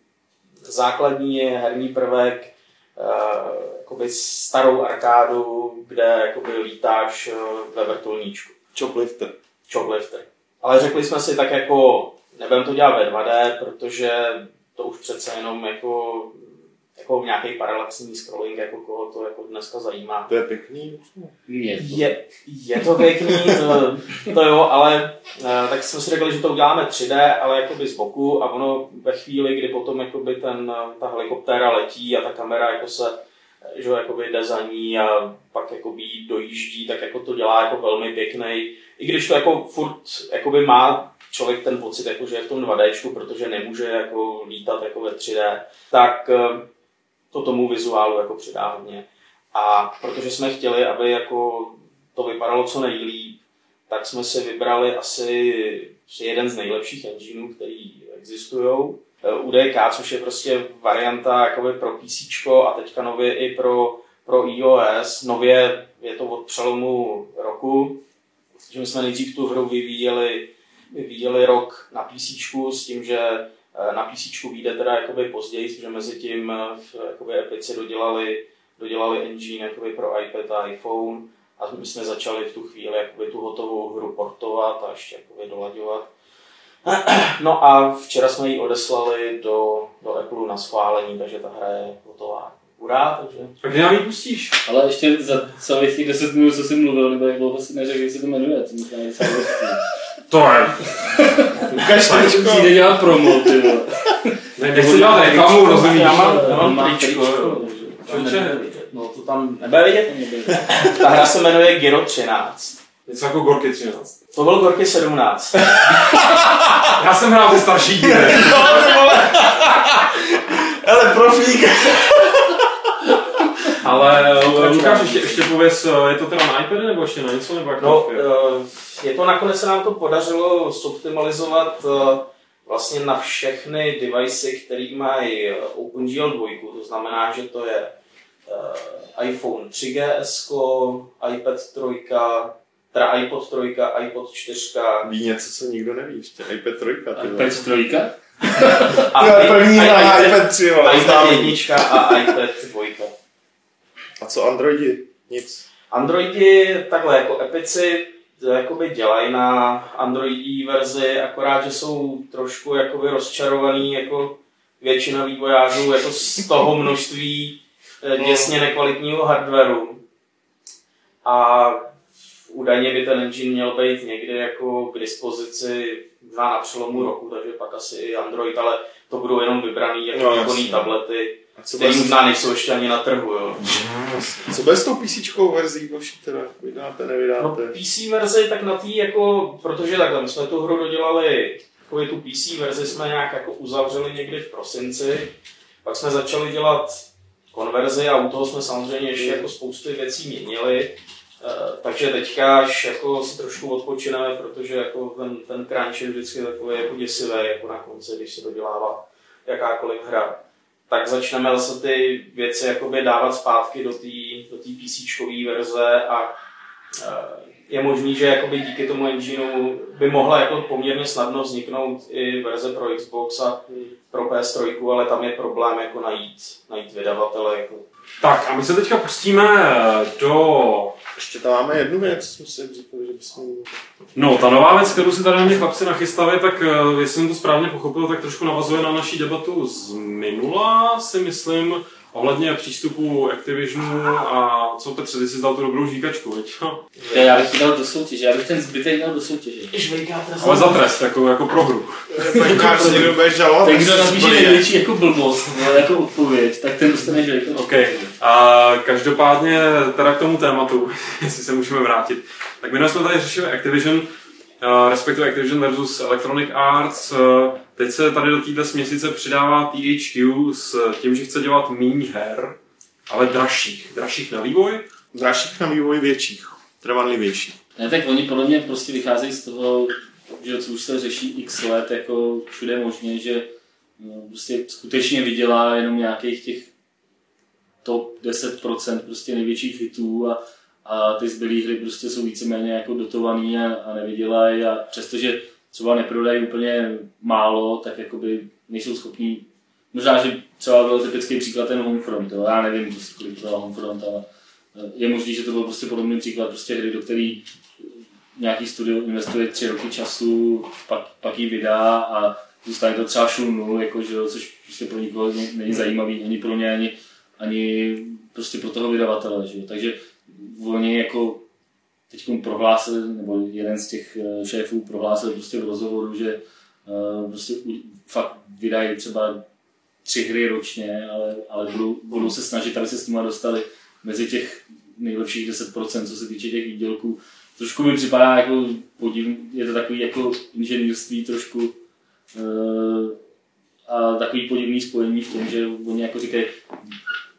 základní herní prvek, uh, jakoby starou arkádu, kde jakoby lítáš eh, ve vrtulníčku. Choplifter. Choplifter. Ale řekli jsme si tak jako, nebudeme to dělat ve 2D, protože to už přece jenom jako, jako nějaký paralaxní scrolling, jako koho to jako dneska zajímá. To je pěkný. Je to. Je, je to pěkný, to, to jo, ale eh, tak jsme si řekli, že to uděláme 3D, ale jakoby z boku a ono ve chvíli, kdy potom jakoby ten, eh, ta helikoptéra letí a ta kamera jako se že jakoby jde za ní a pak jakoby jí dojíždí, tak jako to dělá jako velmi pěkný. I když to jako furt jakoby má člověk ten pocit, jako že je v tom 2D, protože nemůže jako lítat jako ve 3D, tak eh, to tomu vizuálu jako přidá hodně. A protože jsme chtěli, aby jako to vypadalo co nejlíp, tak jsme si vybrali asi jeden z nejlepších engineů, který existují. UDK, což je prostě varianta jakoby pro PC a teďka nově i pro, pro iOS. Nově je to od přelomu roku, že my jsme nejdřív tu hru vyvíjeli, vyvíjeli rok na PC s tím, že eh, na PC vyjde teda jakoby později, protože mezi tím eh, v jakoby Epici dodělali, dodělali engine jakoby pro iPad a iPhone a my jsme začali v tu chvíli jakoby tu hotovou hru portovat a ještě jakoby dolaďovat. No a včera jsme ji odeslali do, do Apple na schválení, takže ta hra je hotová. Hurá, takže A kdy nám ji pustíš? Ale ještě za celých těch 10 minut, co jsi mluvil, nebo jak dlouho si neřekl, jak se to jmenuje, to docela dosti. To je. Ukaž To přijde dělat promo, ty vole. Ne, nechci dělat reklamu, rozumíš? Já mám, já mám má tričko. No to tam nebude vidět. Ta hra se jmenuje Giro 13. Něco jako Gorky 13. To byl Gorky 17. Já jsem hrál ty starší díly. Ale profík. Ale uh, Lukáš, ještě, ještě pověz, uh, je to teda na iPad nebo ještě na něco? Nebo jak No, je? eh, je to nakonec se nám to podařilo zoptimalizovat eh, vlastně na všechny devicey, které mají eh, OpenGL 2, to znamená, že to je eh, iPhone 3GS, iPad 3, teda iPod 3, iPod 4 Ví něco, co nikdo neví ještě. iPad 3. Ty vole. iPad 3? a Jo, i- první i- na iPad- iPad 3, vole, iPad známý. 1 a iPad 2. A co Androidi? Nic. Androidi takhle jako Epici to jakoby dělají na Androidí verzi, akorát, že jsou trošku jakoby rozčarovaný jako většina vývojářů jako z toho množství eh, děsně nekvalitního hardwareu. A údajně by ten engine měl být někde jako k dispozici možná na přelomu roku, takže pak asi i Android, ale to budou jenom vybraný jako No, no, výkonný jasně. tablety, které možná nejsou ještě ani na trhu. Jo. co bude s tou PC verzí vaší teda? Vydáte, No, nevydáte? PC verzi, tak na tý jako, protože takhle, my jsme tu hru dodělali, jako tu PC verzi jsme nějak jako uzavřeli někdy v prosinci, pak jsme začali dělat konverzi a u toho jsme samozřejmě ještě jako spousty věcí měnili, takže teďka až jako si trošku odpočineme, protože jako ten, ten crunch je vždycky takový jako děsivý jako na konci, když se dodělává jakákoliv hra. Tak začneme zase ty věci jakoby dávat zpátky do té do té PC verze a eh, je možný, že jakoby díky tomu engineu by mohla jako poměrně snadno vzniknout i verze pro Xbox a pro PS3, ale tam je problém jako najít, najít vydavatele. Jako. Tak a my se teďka pustíme do Ještě tam máme jednu věc, musím říkat, že bychom... No, ta nová věc, kterou si tady na mě chlapci nachystali, tak eh, jestli jsem to správně pochopil, tak trošku navazuje na naší debatu z minula, si myslím, ohledně přístupu Activisionu a co Petře, ty jsi dal tu dobrou žvíkačku, veď? Já, já bych ji dal do soutěže, já bych ten zbytek dal do soutěže. Ale za trest, jako, jako pro hru. Tak někdo bude žalovat. Ten, kdo napíše největší jako blbost, no, jako odpověď, tak ten dostane žvejka. OK. A každopádně teda k tomu tématu, jestli se můžeme vrátit. Tak minule jsme tady řešili Activision, uh, respektive Activision versus Electronic Arts. Teď se tady do této směsice přidává THQ s tím, že chce dělat méně her, ale dražších. Dražších na vývoj. Dražších na vývoj větších, trvanlivějších. Ne, tak oni podle mě prostě vycházejí z toho, že co už se řeší x let, jako všude možně, že no, prostě skutečně vydělá jenom nějakých těch top 10% prostě největších hitů a, a ty zbylé hry prostě jsou víceméně jako dotovaný a, a nevydělají a přestože třeba neprodají úplně málo, tak jakoby nejsou schopní Možná, že třeba byl typický příklad ten Homefront, jo? já nevím, prostě, kolik prodal Homefront, ale eh, je možný, že to byl prostě podobný příklad prostě hry, do který nějaký studio investuje tři roky času, pak, pak ji vydá a zůstane to třeba šum nul, jako, že což prostě pro nikoho není- zajímavý, ani pro ně, ani, ani prostě pro toho vydavatele. Že. Takže oni jako teď prohlásil, nebo jeden z těch eh, šéfů prohlásil prostě v rozhovoru, že eh, prostě fakt vydají třeba tři hry ročně, ale, ale budou, budou se snažit, aby se s nimi dostali mezi těch nejlepších 10%, co se týče těch výdělků. Trošku mi připadá jako podivný, je to takový jako inženýrství trošku eh, a takový podivný spojení v tom, že oni jako říkají,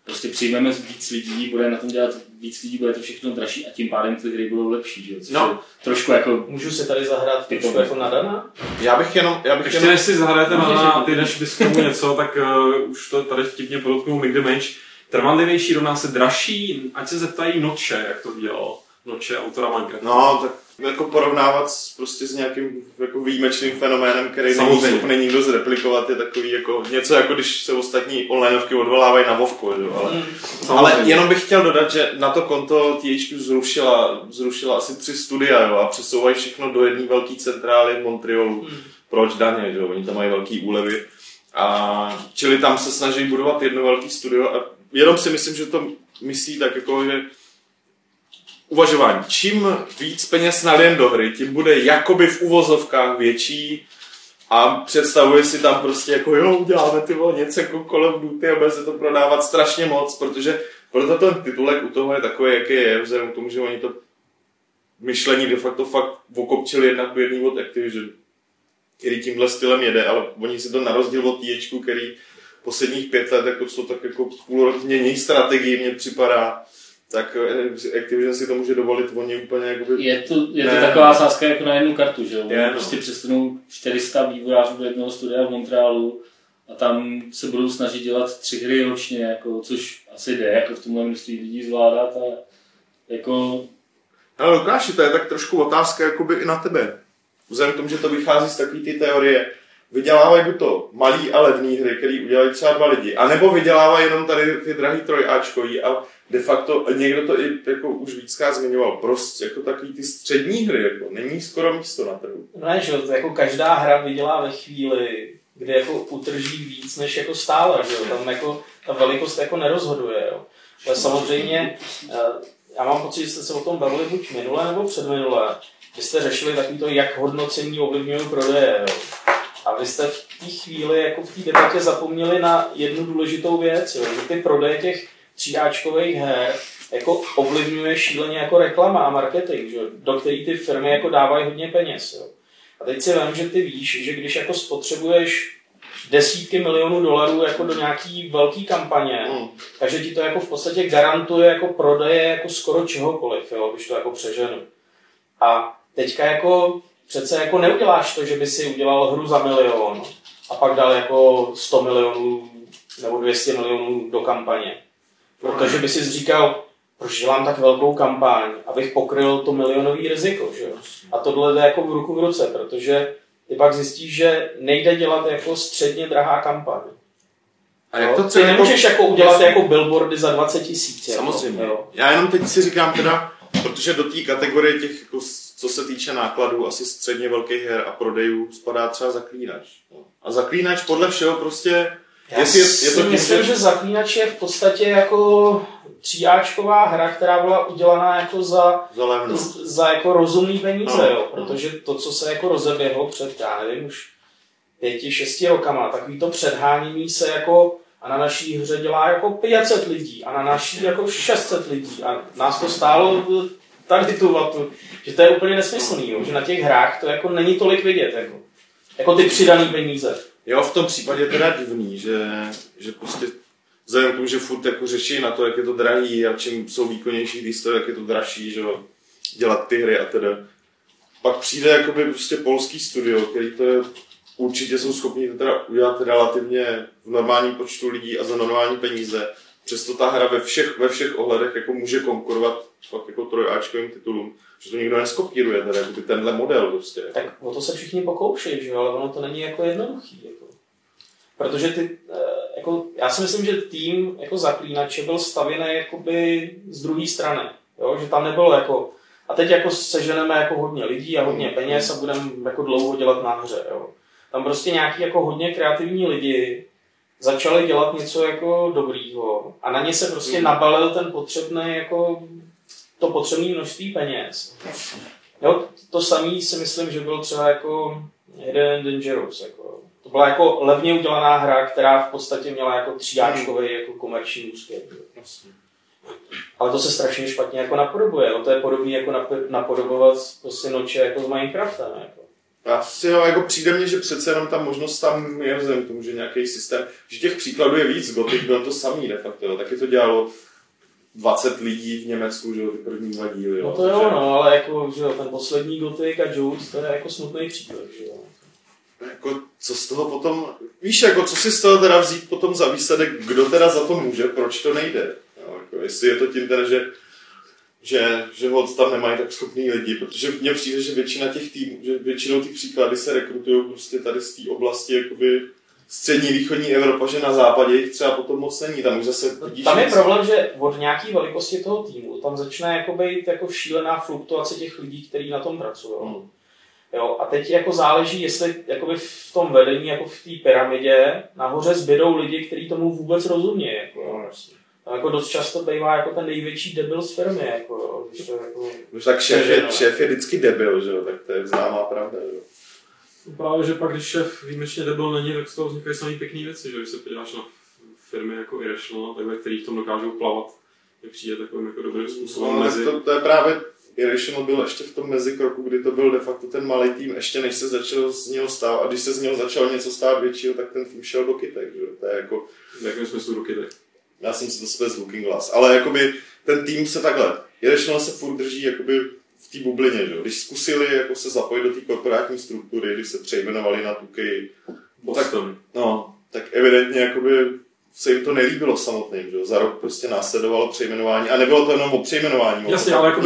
prostě přijmeme víc lidí, bude na tom dělat víc lidí, bude to všechno dražší a tím pádem ty hry budou lepší, že? jo? Což No. trošku jako Můžu si tady zahrát trošku jako nadana? Já bych jenom, já bych Ještě jenom než si zahrajete na jako- ty, než bys něco, tak uh, už to tady vtipně podotknul Mick the Mage. Trvanlivější rovná se dražší, ať se zeptají Noče, jak to dělal. Noče, autora Minecraftu. No, tak jako porovnávat s, prostě s nějakým jako výjimečným fenoménem, který není Samozřejmě. schopný nikdo zreplikovat, je takový jako něco jako když se ostatní onlineovky odvolávají na Vovku, jo, ale, Mm. ale Samozřejmě. jenom bych chtěl dodat, že na to konto THQ zrušila, zrušila asi tři studia jo, a přesouvají všechno do jedné velké centrály v Montrealu. Mm. Proč daně, že jo? oni tam mají velký úlevy. A čili tam se snaží budovat jedno velké studio a jenom si myslím, že to myslí tak jako, že uvažování. Čím víc peněz nalijem do hry, tím bude jakoby v uvozovkách větší a představuje si tam prostě jako jo, uděláme ty vole něco jako of Duty a bude se to prodávat strašně moc, protože proto ten titulek u toho je takový, jaký je, vzhledem k tomu, že oni to myšlení de facto fakt okopčili jednak jedný od Activision, který tímhle stylem jede, ale oni si to na rozdíl od THQ, který posledních pět let jako, co tak jako půl rok mění strategii, mně připadá, tak eh, Activision si to může dovolit, oni úplně jakoby... Je to, je to Ne. taková sázka jako na jednu kartu, že jo? Je, no. Prostě přesunou 400 vývojářů do jednoho studia v Montrealu a tam se budou snažit dělat tři hry ročně, jako, což asi jde, jako v tomhle množství lidí zvládat a jako Ale Lukáši, to je tak trošku otázka jakoby i na tebe. Vzhledem k tomu, že to vychází z takové ty teorie, vydělávají buď to malý a levný hry, který udělají třeba dva lidi, anebo vydělávají jenom tady ty drahý trojáčkový a de facto někdo to i jako už víckrát zmiňoval, prostě jako takový ty střední hry, jako není skoro místo na trhu. No ne, že jako každá hra vydělá ve chvíli, kdy jako utrží víc, než jako stála, že jo, tam jako ta velikost jako nerozhoduje, jo. Ale samozřejmě, eh, já mám pocit, že jste se o tom bavili buď minule nebo předminule, vy jste řešili takový to, jak hodnocení ovlivňují prodeje, jo. A vy jste v té chvíli, jako v té debatě zapomněli na jednu důležitou věc, jo, že ty prodeje těch tříáčkových her jako ovlivňuje šíleně jako reklama a marketing, že? do který ty firmy jako dávají hodně peněz. Jo. A teď si vím, že ty víš, že když jako spotřebuješ desítky milionů dolarů jako do nějaký velký kampaně, Mm. takže ti to jako v podstatě garantuje jako prodeje jako skoro čehokoliv, jo, když to jako přeženu. A teďka jako přece jako neuděláš to, že by si udělal hru za milion a pak dal jako 100 milionů nebo 200 milionů do kampaně. Protože by si říkal, proč dělám tak velkou kampaň, abych pokryl to milionový riziko, že jo? A tohle jde jako v ruku v ruce, protože ty pak zjistíš, že nejde dělat jako středně drahá kampaň. A jak Jo? to Ty nemůžeš jako udělat jako billboardy za 20 tisíc. Jako, Samozřejmě. jo. Já jenom teď si říkám teda, Protože do té kategorie těch, jako, co se týče nákladů, asi středně velkých her a prodejů, spadá třeba Zaklínač. No. A Zaklínač podle všeho prostě... Já jestli je, je to tím, myslím, že... že Zaklínač je v podstatě jako tříáčková hra, která byla udělaná jako za, Za levno. za jako rozumný peníze, No. jo, protože to, co se jako rozeběhlo před, já nevím, už pěti, šesti rokama, takový to předhánění se jako a na naší hře dělá jako 500 lidí a na naší jako 600 lidí a nás to stálo tady tu vatu, že to je úplně nesmyslný, jo, že na těch hrách to jako není tolik vidět, jako, jako ty přidaný peníze. Jo, v tom případě je teda divný, že, že prostě vzhledem k tomu, že furt jako řeší na to, jak je to drahý a čím jsou výkonnější výsledky, jak je to dražší, že jo, dělat ty hry a teda. Pak přijde jakoby prostě polský studio, který to je, určitě jsou schopni to teda udělat relativně v normálním počtu lidí a za normální peníze. Přesto ta hra ve všech, ve všech ohledech jako může konkurovat fakt jako trojáčkovým titulům, že to nikdo neskopíruje, teda jakoby tenhle model prostě. Tak o to se všichni pokoušejí, že ale ono to není jako jednoduchý. Jako. Protože ty, eh, jako, já si myslím, že tým jako zaklínače byl stavěný jakoby z druhé strany. Jo? Že tam nebylo jako, a teď jako seženeme jako hodně lidí a hodně peněz a budeme jako dlouho dělat na hře. Jo? Tam prostě nějaký jako hodně kreativní lidi začali dělat něco jako dobrýho a na ně se prostě Mhm. nabalil ten potřebný jako to potřebné množství peněz. Jo, to samé si myslím, že byl třeba jako Hidden Dangerous. Jako. To byla jako levně udělaná hra, která v podstatě měla jako tříáčkový jako komerční úspěch. Ale to se strašně špatně jako napodobuje. No, to je podobné jako nap- napodobovat prostě noče jako s Minecraftem. Jako. Asi jo, jako přijde mně, že přece jenom ta možnost tam je vzhledem k tomu, že nějaký systém, že těch příkladů je víc, Gothic byl to samý de facto, jo. taky to dělalo 20 lidí v Německu, že jo, ty první dva díly. Jo. No to jo, Takže no, ale jako, že jo, ten poslední Gothic a Jude, to je jako smutný příklad, že jo. Jako, co z toho potom, víš, jako, co si z toho teda vzít potom za výsledek, kdo teda za to může, proč to nejde. Jo, jako, jestli je to tím teda, že že, že hod tam nemají tak schopný lidi, protože mně přijde, že většina těch týmů, že většinou ty příklady se rekrutují prostě tady z té oblasti jakoby střední východní Evropa, že na západě jich třeba potom moc není, tam už zase vidíš Tam je víc. problém, že od nějaké velikosti toho týmu tam začne jako být jako šílená fluktuace těch lidí, kteří na tom pracují. Hmm. Jo, a teď jako záleží, jestli jakoby v tom vedení, jako v té pyramidě, nahoře zbydou lidi, kteří tomu vůbec rozumí. Jako, No, jasně. Tam jako dost často bývá jako ten největší debil z firmy. Jako, jo, když to jako... Už tak šéf je, šéf je vždycky debil, že jo, tak to je známá pravda, že jo. Právě, že pak, když šéf výjimečně debil není, tak z toho vznikají samé pěkné věci, že když se podíváš na firmy jako Irrational, takhle, který v tom dokážou plavat, tak přijde takovým jako dobrým způsobem No, mezi... to, to, je právě Irrational byl ještě v tom mezikroku, kdy to byl de facto ten malý tým, ještě než se začal z něho stávat, a když se z něho začalo něco stát většího, tak ten tým šel do kytek, že. To je jako, V jakém smyslu ruky tak. já jsem si to své z Looking Glass, ale jakoby ten tým se takhle, Irrational se furt drží jakoby v té bublině, že jo. Když zkusili jako se zapojit do té korporátní struktury, když se přejmenovali na Tuky, Boston. No, tak evidentně jakoby se jim to nelíbilo samotným, že jo? Za rok prostě následovalo přejmenování a nebylo to jenom o přejmenování. Jasně, ale jako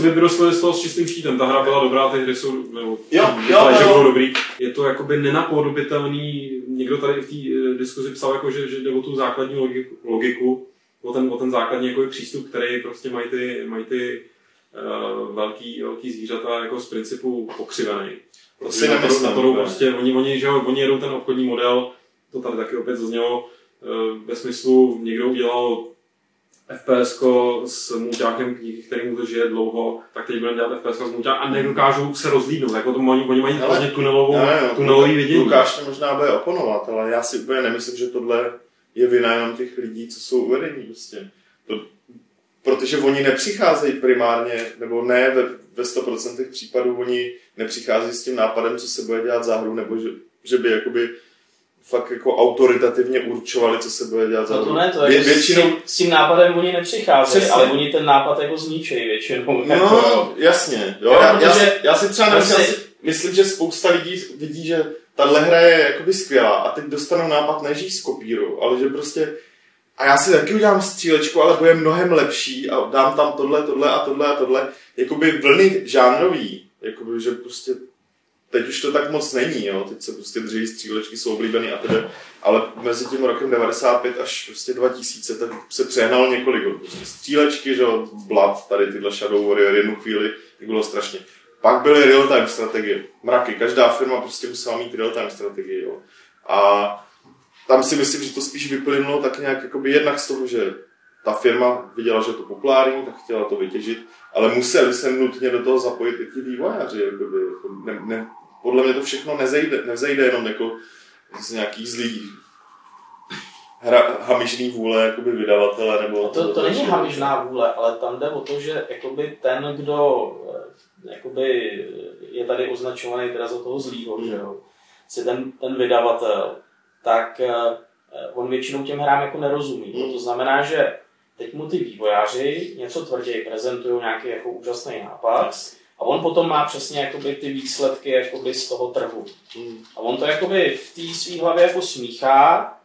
vyrostli z toho s čistým štítem. Ta hra byla dobrá, ty hry jsou, nebo Jo, jo, jo. budou dobrý. Je to jakoby nenapodobitelný, někdo tady v té eh, diskuzi psal, jako, že, že jde o tu základní logiku, logiku o, ten, o ten základní jako přístup, který prostě mají ty, mají ty velký, velký zvířata jako z principu pokřivený. Si na to, na to prostě, oni, oni, že jo, oni jedou ten obchodní model, to tady taky opět zaznělo, eh, ve smyslu někdo udělal FPS s mulťákem, díky kterému to žije dlouho, tak teď budeme dělat FPS s mulťákem a nedokážou se rozlídnout. Jako to, oni, oni mají hrozně tunelovou, Ne, no, tunelový vidění. Lukáš to možná bude oponovat, ale já si úplně nemyslím, že tohle je vina jenom těch lidí, co jsou uvedení prostě. To, protože oni nepřicházejí primárně, nebo ne ve, ve 100% případů, oni nepřicházejí s tím nápadem, co se bude dělat za hru, nebo že, že by jakoby fakt jako autoritativně určovali, co se bude dělat za No hru. to ne, to Vě- jako většinou, s, tím, s tím nápadem oni nepřicházejí, Přesně. ale oni ten nápad jako zničejí většinou. jako, No, jasně. Jo, Jo, já, já, protože- si, já si třeba nemyslím, Prostě- já si myslím, že spousta lidí vidí, že tahle hra je jakoby skvělá a teď dostanou nápad, ne že ji skopíru, ale že prostě a já si taky udělám střílečku, ale bude mnohem lepší a dám tam tohle, tohle a tohle a tohle. Jakoby vlny žánrový, jakoby, že prostě teď už to tak moc není, jo. teď se prostě drží střílečky, jsou oblíbený a tedy, ale mezi tím rokem 95 až prostě 2000 tak se přehnalo několik prostě střílečky, že jo, Blood, tady tyhle Shadow Warrior jednu chvíli, tak bylo strašně. Pak byly real-time strategie, mraky, každá firma prostě musela mít real-time strategii, jo. A tam si myslím, že to spíš vyplynulo tak nějak jakoby jednak z toho, že ta firma viděla, že je to populární, tak chtěla to vytěžit, ale museli se nutně do toho zapojit i ti vývojáři. Jakoby, jako ne, ne, podle mě to všechno nezejde, nevzejde jenom jako z nějakých zlých hra, hamižný vůle jakoby vydavatele nebo... No to, to není hamižná vůle, ale tam jde o to, že jakoby ten, kdo eh, jakoby je tady označovaný teda za toho zlýho, hmm. že jo, si ten, ten vydavatel, tak uh, on většinou těm hrám jako nerozumí. Hmm. To znamená, že teď mu ty vývojáři něco tvrději prezentují nějaký jako úžasný nápad a on potom má přesně jakoby ty výsledky jakoby z toho trhu. Hmm. A on to jakoby v té své hlavě jako smíchá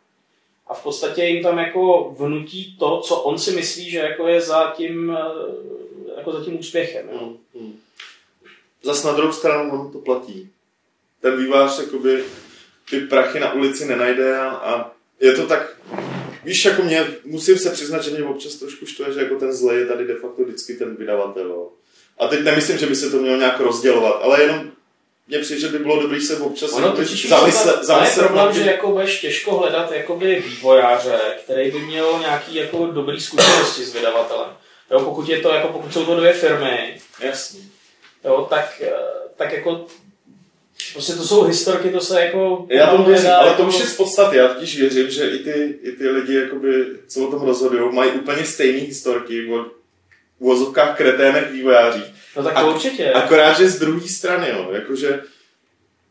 a v podstatě jim tam jako vnutí to, co on si myslí, že jako je za tím, eh, jako za tím úspěchem. Jo? Hmm. Hmm. Zas na druhou stranu on to platí. Ten vývář jakoby ty prachy na ulici nenajde a, a je to tak, víš, jako mě, musím se přiznat, že mě občas trošku štve, že jako ten zlej je tady de facto vždycky ten vydavatel. Jo. A teď nemyslím, že by se to mělo nějak rozdělovat, ale jenom mně přijde, že by bylo dobré se občas ono totiž zamyslet, zamyslet je problém, že jako budeš těžko hledat jakoby vývojáře, který by měl nějaký jako dobrý zkušenosti s vydavatelem. Jo, pokud, je to, jako pokud jsou to dvě firmy, Jasně. Jo, tak, eh, tak jako Prostě to jsou historky, to se jako... Já tomu věřím, ale to už je z podstaty. Já totiž věřím, že i ty, i ty lidi, jakoby, co o tom rozhodují, mají úplně stejné historky o uvozovkách kretének vývojáří. No tak to Ak- určitě. Akorát, že z druhé strany, jo, jakože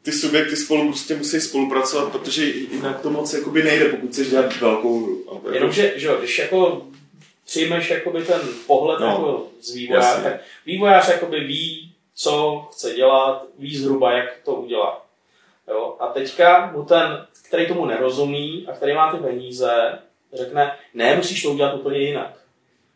ty subjekty spolu prostě musí spolupracovat, protože jinak to moc jakoby nejde, pokud chceš dělat velkou hru. Jako... Jenomže, že jo, když jako přijmeš jakoby ten pohled no, jako z vývojáře, tak vývojář jakoby ví, co chce dělat, ví zhruba, jak to udělá. Jo? A teďka mu ten, který tomu nerozumí a který má ty peníze, řekne, ne, musíš to udělat úplně jinak.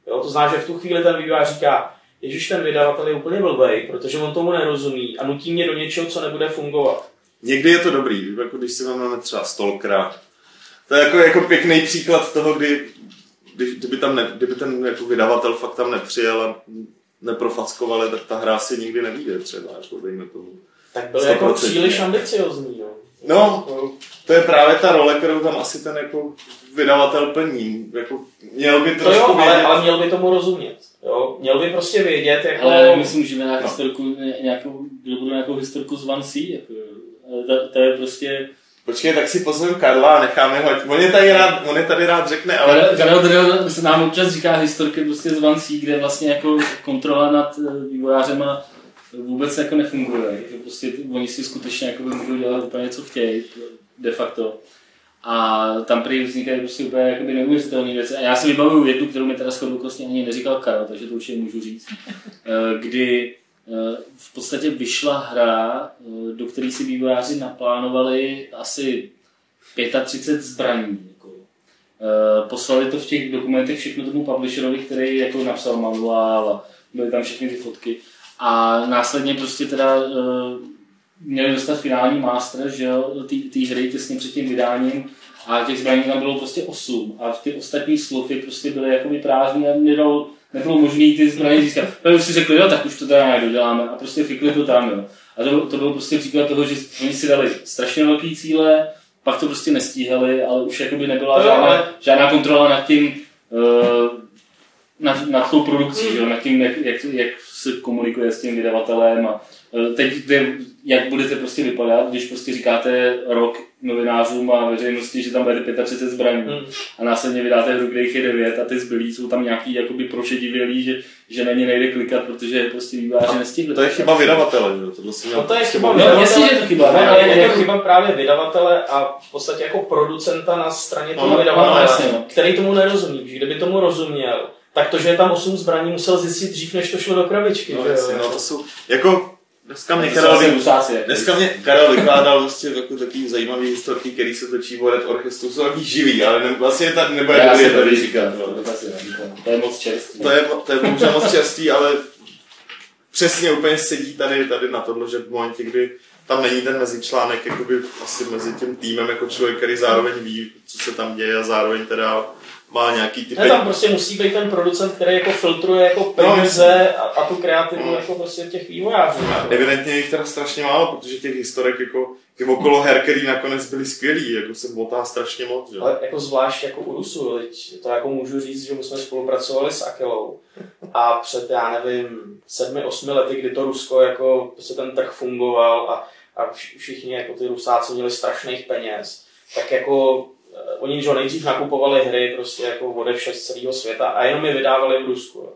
Jo? To znamená, že v tu chvíli ten vývojář říká, Ježíš, ten vydavatel je úplně blbej, protože on tomu nerozumí a nutí mě do něčeho, co nebude fungovat. Někdy je to dobrý, jako když si máme třeba Stalkera. To je jako, jako pěkný příklad toho, kdy když, kdyby, tam ne, kdyby ten jako vydavatel fakt tam nepřijel a neprofackovali, tak ta hra si nikdy nevíde třeba, jako dejme tomu. Tak byl jako příliš ambiciozní, jo. No, to je právě ta role, kterou tam asi ten jako vydavatel plní. Jako, měl by to jo, ale, ale, měl by tomu rozumět. Jo? Měl by prostě vědět, jako... Ale myslím, že na no. historku, nějakou, nějakou historku z Van jako, to, to, je prostě Počkej, tak si pozvem Karla a necháme ho. On je tady rád, on je tady rád řekne, ale... Karel tady se nám občas říká historky prostě z Vancí, kde vlastně jako kontrola nad eh, vývojářema vůbec jako nefunguje. Prostě oni si skutečně jako můžou dělat úplně co chtějí, de facto. A tam prý vznikají prostě úplně jakoby neuvěřitelné věci. A já si vybavuju jednu, kterou mi teda shodokostně ani neříkal Karel, takže to určitě můžu říct. Eh, kdy v podstatě vyšla hra, eh, do které si vývojáři naplánovali asi 35 zbraní. Jako. Eh, poslali to v těch dokumentech všechno tomu publisherovi, který jako napsal manuál a byly tam všechny ty fotky. A následně prostě teda měli dostat finální master, že té hry těsně před tím vydáním a těch zbraní tam bylo prostě 8 a ty ostatní sloty prostě byly jako prázdné a nedal, nebylo možné ty zbraně získat. Tak už si řekli, jo, tak už to teda nějak doděláme a prostě fikli to tam, jo. A to, to bylo prostě příklad toho, že oni si dali strašně velký cíle, pak to prostě nestíhali, ale už jakoby nebyla žádná, ale... žádná kontrola nad tím, uh, nad, nad tou produkcí, hmm. jo, nad tím, jak, jak, jak se komunikuje s tím vydavatelem a teď jde, jak budete prostě vypadat, když prostě říkáte rok novinářům a veřejnosti, že tam bude 35 zbraní hmm. a následně vydáte hru, kde jich je 9 a ty zbylí jsou tam nějaký jakoby prošedivělí, že, že na ně nejde klikat, protože prostě výváři nestihli. To je chyba vydavatele, že? Tohle si no to je chyba vydavatele. No, jasně, že je to chyba. Ne, ale je to chyba právě vydavatele a v podstatě jako producenta na straně toho no, vydavatele, no, jasně, no. který tomu nerozumí. Kdyby tomu rozuměl, tak to, že je tam 8 zbraní, musel zjistit dřív, než to šlo do krabičky. No, jasně, no, to jsou, jako Dneska mě, Karel, dneska mě Karel vykládal vlastně takový, takový zajímavý historky, který se točí v Red Orchestru, jsou takový živý, ale ne, vlastně tady nebude Já dobrý tady říkat. No, to, je moc čerstvý. To je, to je moc čerstvý, ale přesně úplně sedí tady, tady na tohle, že v momentě, kdy tam není ten mezičlánek jakoby asi mezi tím týmem jako člověk, který zároveň ví, co se tam děje a zároveň teda má nějaký ty Ne, tam prostě musí být ten producent, který jako filtruje jako peníze a, a tu kreativu jako prostě těch vývojářů. Evidentně jich teda strašně málo, protože těch historek jako těch okolo her, který nakonec byly skvělý, jako se motá strašně moc. Že? Ale jako zvlášť jako u Rusu, to jako můžu říct, že my jsme spolupracovali s Akelou a před, já nevím, sedmi, osmi lety, kdy to Rusko, jako prostě ten trh fungoval a, a vš- všichni jako ty Rusáci měli strašných peněz, tak jako oni že nejdřív nakupovali hry prostě jako ode všech z celého světa a jenom je vydávali v Rusku. jo.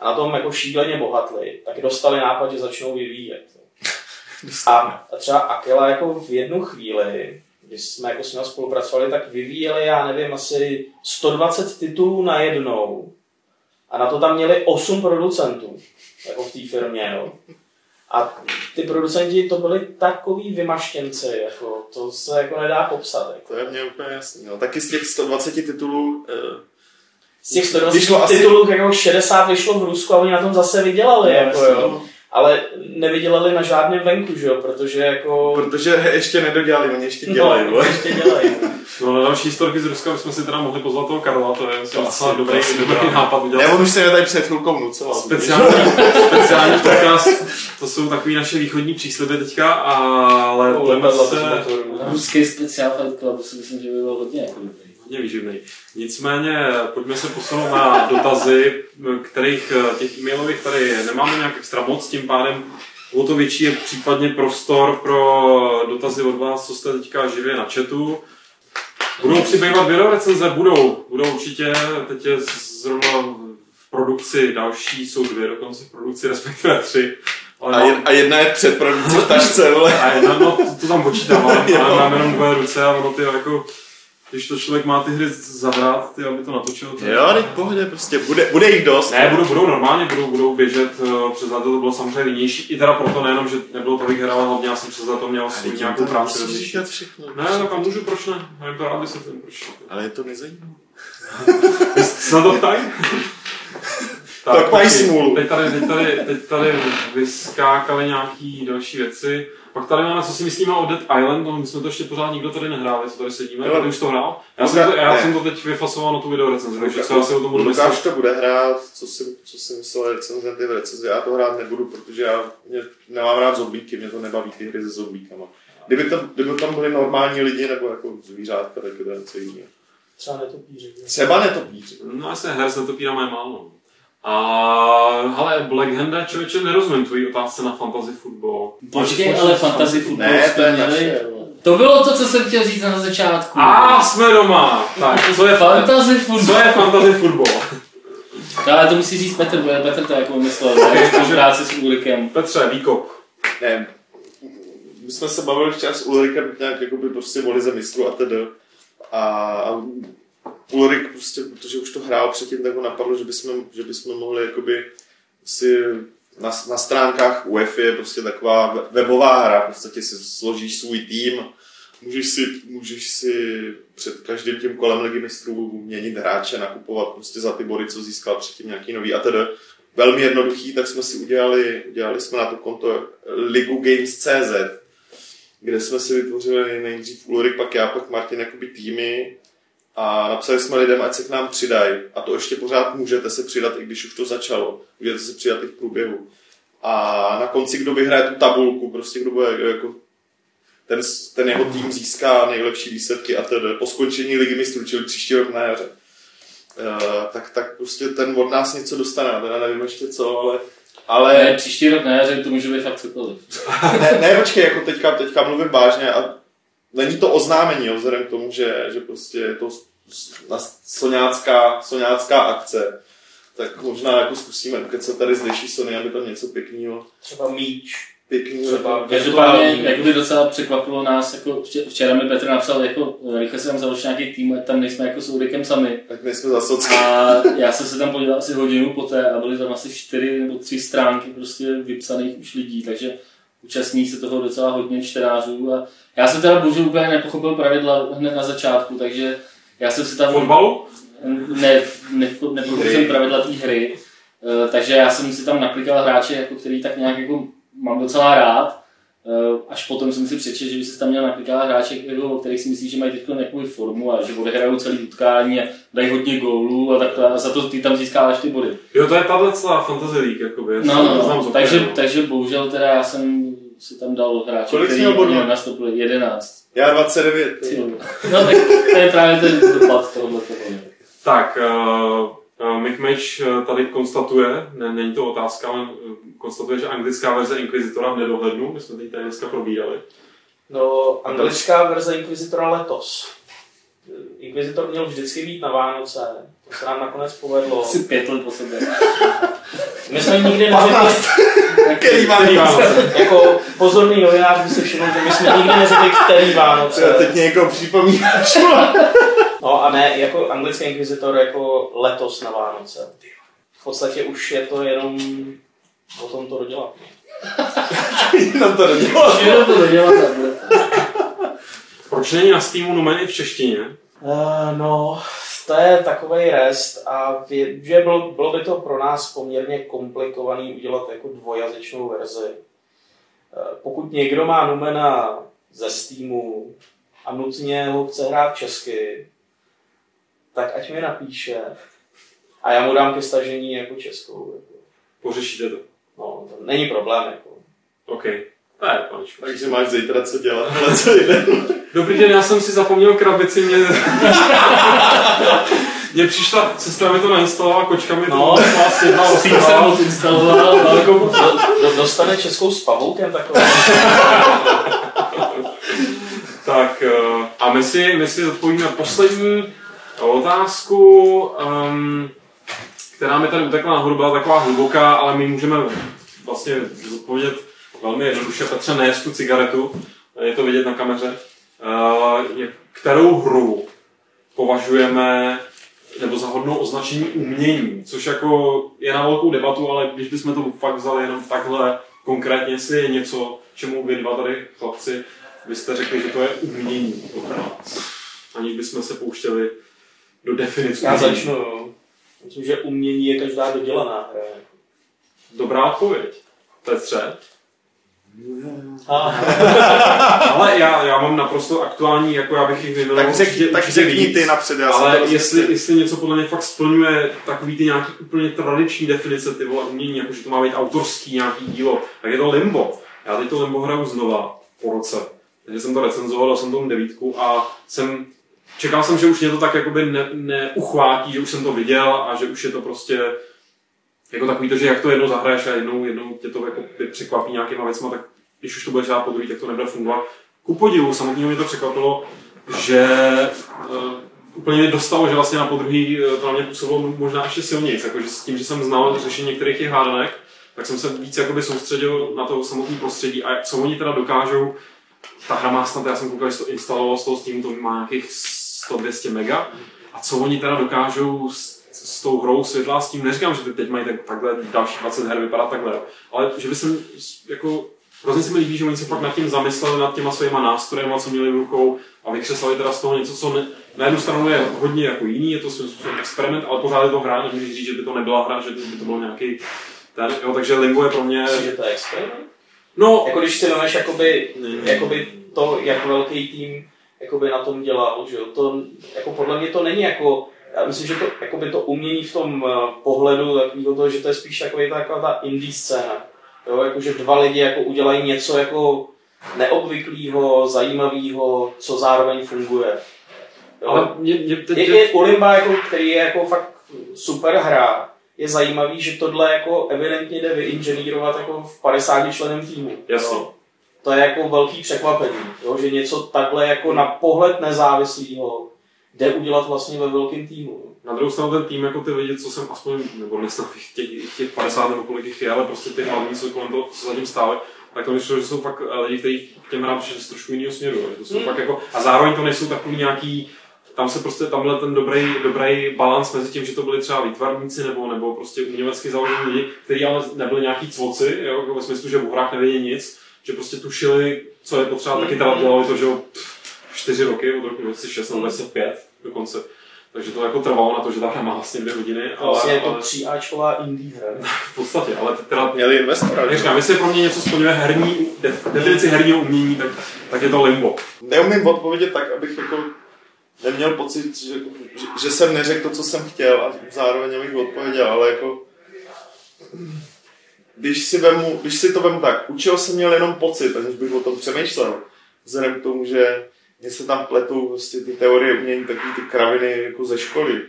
A na tom jako šíleně bohatli, tak dostali nápad, že začnou vyvíjet. A, a třeba Akela jako v jednu chvíli, když jsme jako s ním spolupracovali, tak vyvíjeli, já nevím, asi 120 titulů na jednou. A na to tam měli 8 producentů, jako v té firmě, jo. A ty producenti to byli takový vymaštěnci, jako, to se jako nedá popsat. Jako. To je mně úplně jasný. No. Taky z těch 120 titulů eh, Z těch 120 Vyšlo asi- titulů jako 60 vyšlo v Rusku a oni na tom zase vydělali, No, jako, jasně, jo. Ale nevydělali na žádném venku, že jo, protože jako... protože ještě nedodělali, oni ještě dělají. no, ještě dělají. no. No, na další historky z Ruska bychom si teda mohli pozvat toho Karla, to je myslím, To docela asi- dobrý, dobrý nápad udělat. Já on už se mě tady před chvilkou vnucoval. Speciální, speciální podcast, to jsou takový naše východní přísliby teďka, ale No, se. Ruský speciál Fight Club si myslím, že by byl hodně jako dobrý. Hodně výživný. Nicméně pojďme se posunout na dotazy, kterých těch e-mailových tady nemáme nějak extra moc, tím pádem o to větší je případně prostor pro dotazy od vás, co jste teďka živě na chatu. Budou přibývat videorecenze? Budou. Budou určitě. Teď je zrovna v produkci další, jsou dvě dokonce v produkci, respektive tři. Ale A, mám- jed, a jedna je před produkcí v tašce, vole. a jedna, no, to, to tam počítám, ale, ale mám jenom dvě ruce a ono ty jako, když to člověk má ty hry zahrát, ty, aby to natočil. To Jo, teď pohodě, prostě bude, bude jich dost. Ne, budou, budou normálně, budou, budou běžet, eh, přes léto to bylo samozřejmě línější, i teda proto nejenom, že nebylo tolik her, ale hlavně já jsem přes léto měl svůj nějakou práci říkat všechno. Ne, tak a můžu, proč ne? Já jim to rád vysvětlím, proč. Ale je to nezajímavé. Na to ptají? Tak mají počkej, smůlu. Teď tady, teď, tady, teď tady vyskákaly nějaký další věci. Pak tady máme, co si myslíme o Dead Island, no my jsme to ještě pořád nikdo tady nehráli, co tady sedíme, ty už to hrál. Já, Luka- jsem to, já ne. jsem to teď vyfasoval na tu videorecenzi, takže co já si o tom budu Lukáš myslet. to bude hrát, co si, co si myslel recenzenty v recenzi, já to hrát nebudu, protože já mě, nemám rád zombíky, mě to nebaví ty hry se zombíkama. Kdyby, to, kdyby tam byli normální lidi nebo jako zvířátka, tak je to něco jiného. Třeba netopíři. Třeba netopíři. No jasně, her se netopíra mají málo. A hele, Black Handa, člověče, nerozumím tvojí otázce na fantasy football. Počkej, ale fantasy football Ne, to jsme je měli. naše. To bylo to, co jsem chtěl říct na začátku. A jsme doma! Tak, co je, fantasy co football. je fantasy football? No, ale to musí říct Petr, bude Petr to jako myslel, tak spolupráce s Ulrikem. Petře, výkop. Ne, my jsme se bavili včera s Ulrikem nějak jakoby prostě o lize mistrů a tedy. A, a Ulrik prostě, protože už to hrál předtím, tak ho napadlo, že bychom, že bychom mohli jakoby si na, na stránkách UEFA je prostě taková webová hra, v podstatě si složíš svůj tým, můžeš si, můžeš si před každým tím kolem ligy mistrů měnit hráče, nakupovat prostě za ty body, co získal předtím nějaký nový a tedy. Velmi jednoduchý, tak jsme si udělali, udělali jsme na to konto Ligu Games.cz, kde jsme si vytvořili nejdřív Ulrik, pak já, pak Martin jakoby týmy a napsali jsme lidem, ať se k nám přidají. A to ještě pořád můžete se přidat, i když už to začalo. Můžete se přidat i v průběhu. A na konci, kdo vyhraje tu tabulku, prostě kdo bude jako ten, ten jeho tým získá nejlepší výsledky a tedy po skončení ligy mistrů, čili příští rok na jaře. Uh, tak, tak prostě ten od nás něco dostane, teda nevím ještě co, ale, ale Ne, příští rok na jaře to může být fakt cokoliv. ne, ne, počkej, jako teďka, teďka mluvím vážně a není to oznámení, jo, vzhledem k tomu, že, že prostě je to soňácká, soňácká akce, tak možná jako zkusíme ukecat tady z Leší Sony, aby tam něco pěkného, Třeba míč. pěkného, Třeba jako- Každopádně, jakoby docela překvapilo nás, jako vče- včera mi Petr napsal, jako rychle se tam založil nějaký tým, ať tam nejsme jako s Ulrikem sami. tak nejsme za socky. A já jsem se tam podíval asi hodinu poté a byly tam asi čtyři nebo tři stránky prostě vypsaných už lidí, takže účastní se toho docela hodně čtenářů a já jsem teda bohužel úplně nepochopil pravidla hned na začátku, takže já jsem si tam Fotbalu? ne, ne, nepochopil jsem pravidla té hry, Eh, takže já jsem si tam naklikal hráče, jako který tak nějak jako mám docela rád. Eh, Až potom jsem si přečetl, že by se tam měl naklikát hráček, jako, o kterých si myslí, že mají teď nějakou formu a že odehrajou celý utkání a dají hodně gólů a takhle a za to ty tam získáváš ty body. Jo, to je tahle celá Fantasy League, jakoby. No, no, Znám no. z Takže, takže bohužel teda já jsem si tam dal hráče, Kolik který měl bodů? mě nastoupil 11. Já 29. Ty vole. No tak to je právě ten dopad tohohle toho. Tak, uh, uh, Mick Match eh, tady konstatuje, ne, není to otázka, ale eh, konstatuje, že anglická verze Inquisitora v nedohlednu, my jsme teď tady dneska probírali. No, anglická verze Inquisitora letos. Inquisitor měl vždycky být na Vánoce. To se nám nakonec povedlo. Asi pět let po sobě. My jsme nikdy neřekli, Který Který Vánoce? jako pozorný novinář by si všiml, že my jsme nikdy neřekli, který Vánoce. teď mě jako připomínáš. No a ne, jako anglický Inquisitor jako letos na Vánoce. V podstatě už je to jenom o tom to dodělat. Jenom to nedělal. Že to dodělat. Proč není na Steamu Numeny v češtině? Uh, no, to je takový rest a vě, že bylo, bylo by to pro nás poměrně komplikovaný udělat jako dvojazyčnou verzi. Uh, pokud někdo má Numena ze Steamu a nutně ho chce hrát česky, tak ať mi napíše a já mu dám ke stažení jako českou. Jako. Pořešíte to. No, to není problém. Jako. OK. Takže máš zítra co dělat, ale celý den. Dobrý den, já jsem si zapomněl krabici, mě... Mně přišla, sestra mi to nainstalovala, kočka mi to No. jedna Steam jsem roztrhala. odinstaloval, velkou Do, do, dostane českou s pavoukem takový. Tak eh, a my si, my si odpovíme poslední otázku, um, která mi tady utekla nahoru, byla taková hluboká, ale my můžeme vlastně odpovědět velmi jednoduše. Petře, nejes tu cigaretu, je to vidět na kameře. Je- kterou hru považujeme nebo za hodnou označení umění, což jako je na velkou debatu, ale když bychom to fakt vzali jenom takhle konkrétně, jestli je něco, čemu vy dva tady chlapci byste řekli, že to je umění podle vás. Aniž bychom se pouštěli do definice. Já začnu. Myslím, že umění je každá dodělaná hra. Dobrá odpověď. Petře. Ale já, já mám naprosto aktuální, jako já bych jich vyjmenoval Tak, řek, určitě- tak určitě řekni víc. ty napřed, já Ale to jestli, jestli něco podle mě fakt splňuje takový ty nějaký úplně tradiční definice ty vole umění, jako že to má být autorský nějaký dílo, tak je to Limbo. Já teď to Limbo hraju znova po roce. Takže jsem to recenzoval, dal jsem tomu devítku a jsem čekal jsem, že už mě to tak jakoby ne, neuchvátí, že už jsem to viděl a že už je to prostě jako takový to, že jak to jednou zahraješ a jednou, jednou tě to jako překvapí nějakýma věcma, tak když už to budeš hrát po druhý, tak to nebude fungovat. Ku podivu, samotného mě to překvapilo, že uh, úplně mě dostalo, že vlastně na podruhý uh, to na mě působilo možná ještě silněji, jakože s tím, že jsem znal řešení některých těch hádanek, tak jsem se víc jakoby soustředil na to samotné prostředí. A co oni teda dokážou, ta hra má snad, já jsem koukal, že to instaloval z toho Steamu, to má nějakých 100-200 mega, a co oni teda dokážou s, s tou hrou světla s tím, neříkám, že teď mají tak, takhle další 20 her vypadat takhle, ale že by jsem s- jako Hrozně se mi líbí, že oni se fakt nad tím zamysleli, nad těma svýma nástrojema, co měli v rukou a vykřesali teda z toho něco, co ne, na jednu stranu je hodně jako jiný, je to svým způsobem experiment, ale pořád je to hra, nemůžeš říct, že by to nebyla hra, že by to byl nějaký ten, jo, takže Limbo je pro mě, Myslíš, že to je experiment? no, Jako když si vezmeš jakoby, Ne. jakoby to, jak velký tým jakoby na tom dělal, že jo, to, jako podle mě to není jako, já myslím, že to, jakoby to umění v tom eh, pohledu takového toho, že to je spíš takový ta, taková ta indie scéna. Jo, jakože dva lidi jako udělají něco jako neobvyklého, zajímavého, co zároveň funguje. Jo? ale mě, mě teď, je, je Ulimba, jako, který je jako fakt super hra, je zajímavý, že tohle jako evidentně jde vyinženýrovat jako v 50 členem týmu. Jasně. Jo. To je jako velký překvapení, jo? že něco takhle jako na pohled nezávislého jde udělat vlastně ve velkém týmu. Na druhou stranu ten tým, jako ty lidi, co jsem aspoň, nebo nesnad těch, těch 50 nebo kolik jich je, ale prostě ty hlavní, co kolem toho, co zatím stále, tak to myslím, že jsou fakt eh, lidi, kteří k těm hrám přišli z trošku jiného směru. Že to jsou Hmm. fakt jako, a zároveň to nejsou takový nějaký, tam se prostě, tam byl ten dobrý, dobrý balans mezi tím, že to byli třeba výtvarníci nebo, nebo prostě umělecky založení lidi, kteří ale nebyli nějaký cvoci, jo, jako ve smyslu, že v hrách nevědí nic, že prostě tušili, co je potřeba, taky teda dělali to, že jo, čtyři roky, od roku 2006 nebo 2005 dokonce. takže to jako trvalo na to, že ta hra má vlastně dvě hodiny. Ale, Vlastně je to ale 3Ačková indie hra. v podstatě, ale teda Měli investora. že? říkám, jestli pro mě něco splňuje herní, def, definici herního umění, tak, tak je to limbo. Neumím odpovědět tak, abych jako neměl pocit, že, že, že jsem neřekl to, co jsem chtěl a zároveň abych odpověděl, ale jako když si, vemu, když si to vemu tak, učil jsem měl jenom pocit, aniž bych o tom přemýšlel. Vzhledem k tomu, že mě se tam pletou prostě ty teorie umění, takový ty kraviny jako ze školy,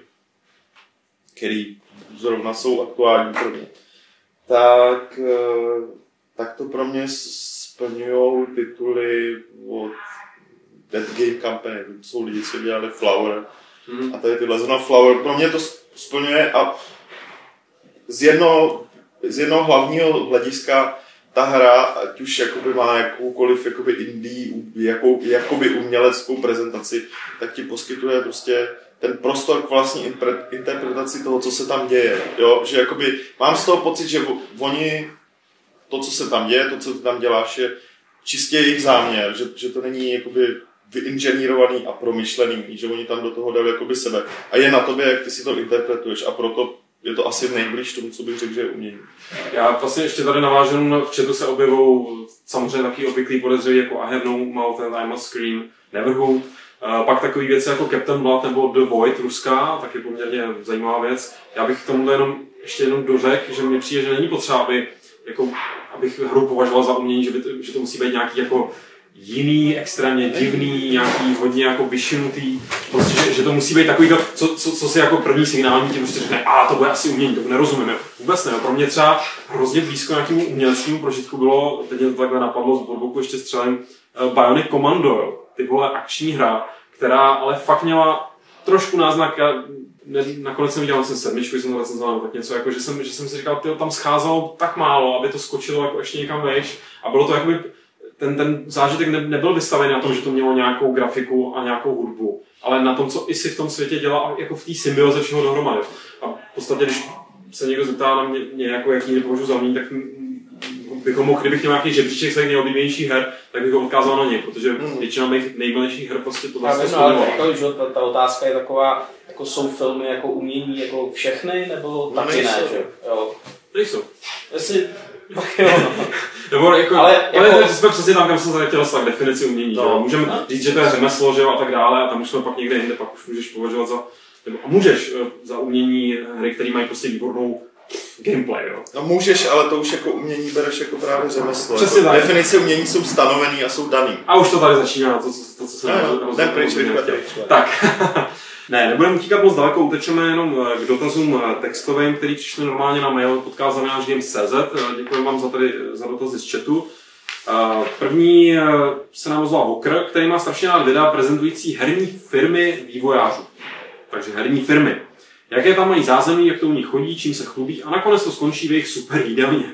který zrovna jsou aktuální pro mě. Tak, eh, tak to pro mě splňují tituly od Dead Game Company, to jsou lidi, co dělali Flower Hmm. a tady tyhle zrovna Flower, pro mě to splňuje a z jednoho, z jednoho hlavního hlediska ta hra, ať už jakoby má jakoukoliv jakoby indie, jakou, jakoby uměleckou prezentaci, tak ti poskytuje prostě ten prostor k vlastní interpretaci toho, co se tam děje. Jo? Že jakoby mám z toho pocit, že oni to, co se tam děje, to, co ty tam děláš, je čistě jejich záměr, že, že to není jakoby vyinženýrovaný a promyšlený, že oni tam do toho dali jakoby sebe. A je na tobě, jak ty si to interpretuješ a proto je to asi nejblíž tomu, co bych řekl, že je umění. Já vlastně ještě tady navážu, no, v chatu se objevují samozřejmě taky obvyklý podezřelí jako I have no mouth and I must scream, Neverhood. Uh, pak takové věci jako Captain Blood nebo The Void ruská, taky poměrně zajímavá věc. Já bych k tomu jenom ještě jenom dořekl, že mi přijde, že není potřeba, aby, jako, abych hru považoval za umění, že, by to, že to musí být nějaký jako jiný, extrémně divný, nějaký hodně jako vyšinutý, prostě, že, že to musí být takový co, co, co si jako první signální ti prostě řekne, a to bude asi umění, to nerozumíme. Vůbec ne, pro mě třeba hrozně blízko nějakému uměleckému prožitku bylo, teď mě to takhle napadlo, z boku ještě střelem, uh, Bionic Commando, ty vole akční hra, která ale fakt měla trošku náznak, já ne, nakonec jsem viděl jsem sedmičku, jsem to recenzoval, tak něco jako, že jsem, že jsem si říkal, tyjo, tam scházelo tak málo, aby to skočilo jako ještě někam vejš. A bylo to jakoby ten, ten zážitek ne, nebyl vystavený na tom, že to mělo nějakou grafiku a nějakou hudbu, ale na tom, co i si v tom světě dělá, jako v té symbioze všeho dohromady. A v podstatě, když se někdo zeptá na mě, mě jako jaký nepovažuji za umění, tak bychom mohl, kdybych měl nějaký žebříček svých nejoblíbenějších her, tak bych ho odkázal na ně, protože Mm. většina mých nejmilnějších her prostě to vlastně vím, ale jako, že ta, ta, otázka je taková, jako jsou filmy jako umění jako všechny, nebo No, taky ne, že jo? Nejsou. Jestli, tak jo, no. Nebo jako, Ale ale, jako- ale jsme přesně tam, kam jsem se chtěl dostat, k definici umění. No. No. Můžeme No. říct, že to je řemeslo, že jo, a tak dále, a tam už jsme pak někde jinde, pak už můžeš považovat za, nebo a můžeš eh, za umění hry, které mají prostě výbornou gameplay, jo. No můžeš, ale to už jako umění bereš jako právě řemeslo. Přesně jako tak. Definice umění jsou stanovený a jsou daný. A už to tady začíná, to, co, to, co jsem No, no, pryč, pryč. Tak, ne, nebudeme utíkat moc daleko, utečeme jenom eh, k dotazům eh, textovým, který přišly normálně na mail podcast.games.cz. Eh, Děkuji vám za, tady, za dotazy z chatu. První se nám ozval Vokr, který má strašně rád videa prezentující herní firmy vývojářů. Takže herní firmy. Jaké tam mají zázemí, jak to u nich chodí, čím se chlubí a nakonec to skončí v jejich super jídelně.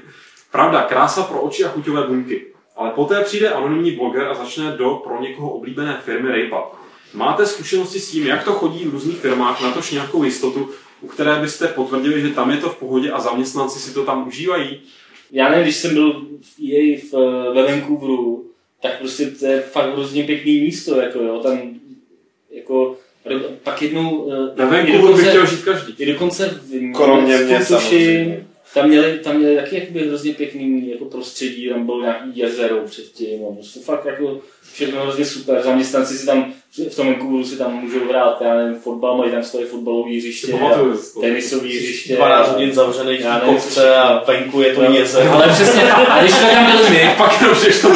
Pravda, krása pro oči a chuťové buňky. Ale poté přijde anonymní bloger a začne do pro někoho oblíbené firmy rejpat. Máte zkušenosti s tím, jak to chodí v různých firmách, natož nějakou jistotu, u které byste potvrdili, že tam je to v pohodě a zaměstnanci si to tam užívají? Já nevím, když jsem byl v EA v, eh, ve Vancouveru, tak prostě to je fakt hrozně pěkný místo, jako jo, tam jako pak jednou eh, Na venku bych chtěl žít každý. i dokonce v Kromě mě tuším. Tam měli, tam měli taky jakoby hrozně pěkný jako prostředí, tam bylo nějaký jezero předtím, a prostě fakt jako všechno hrozně super, zaměstnanci si tam, v tom Vancouveru si tam můžou hrát, já nevím, fotbal, mají tam svoje fotbalové hřiště, to. tenisové hřiště. 12 a- hodin zavřený v Já nevím, kovce co a venku je to No, jezero. Ale přesně, a když jsme tam byli my, Pak to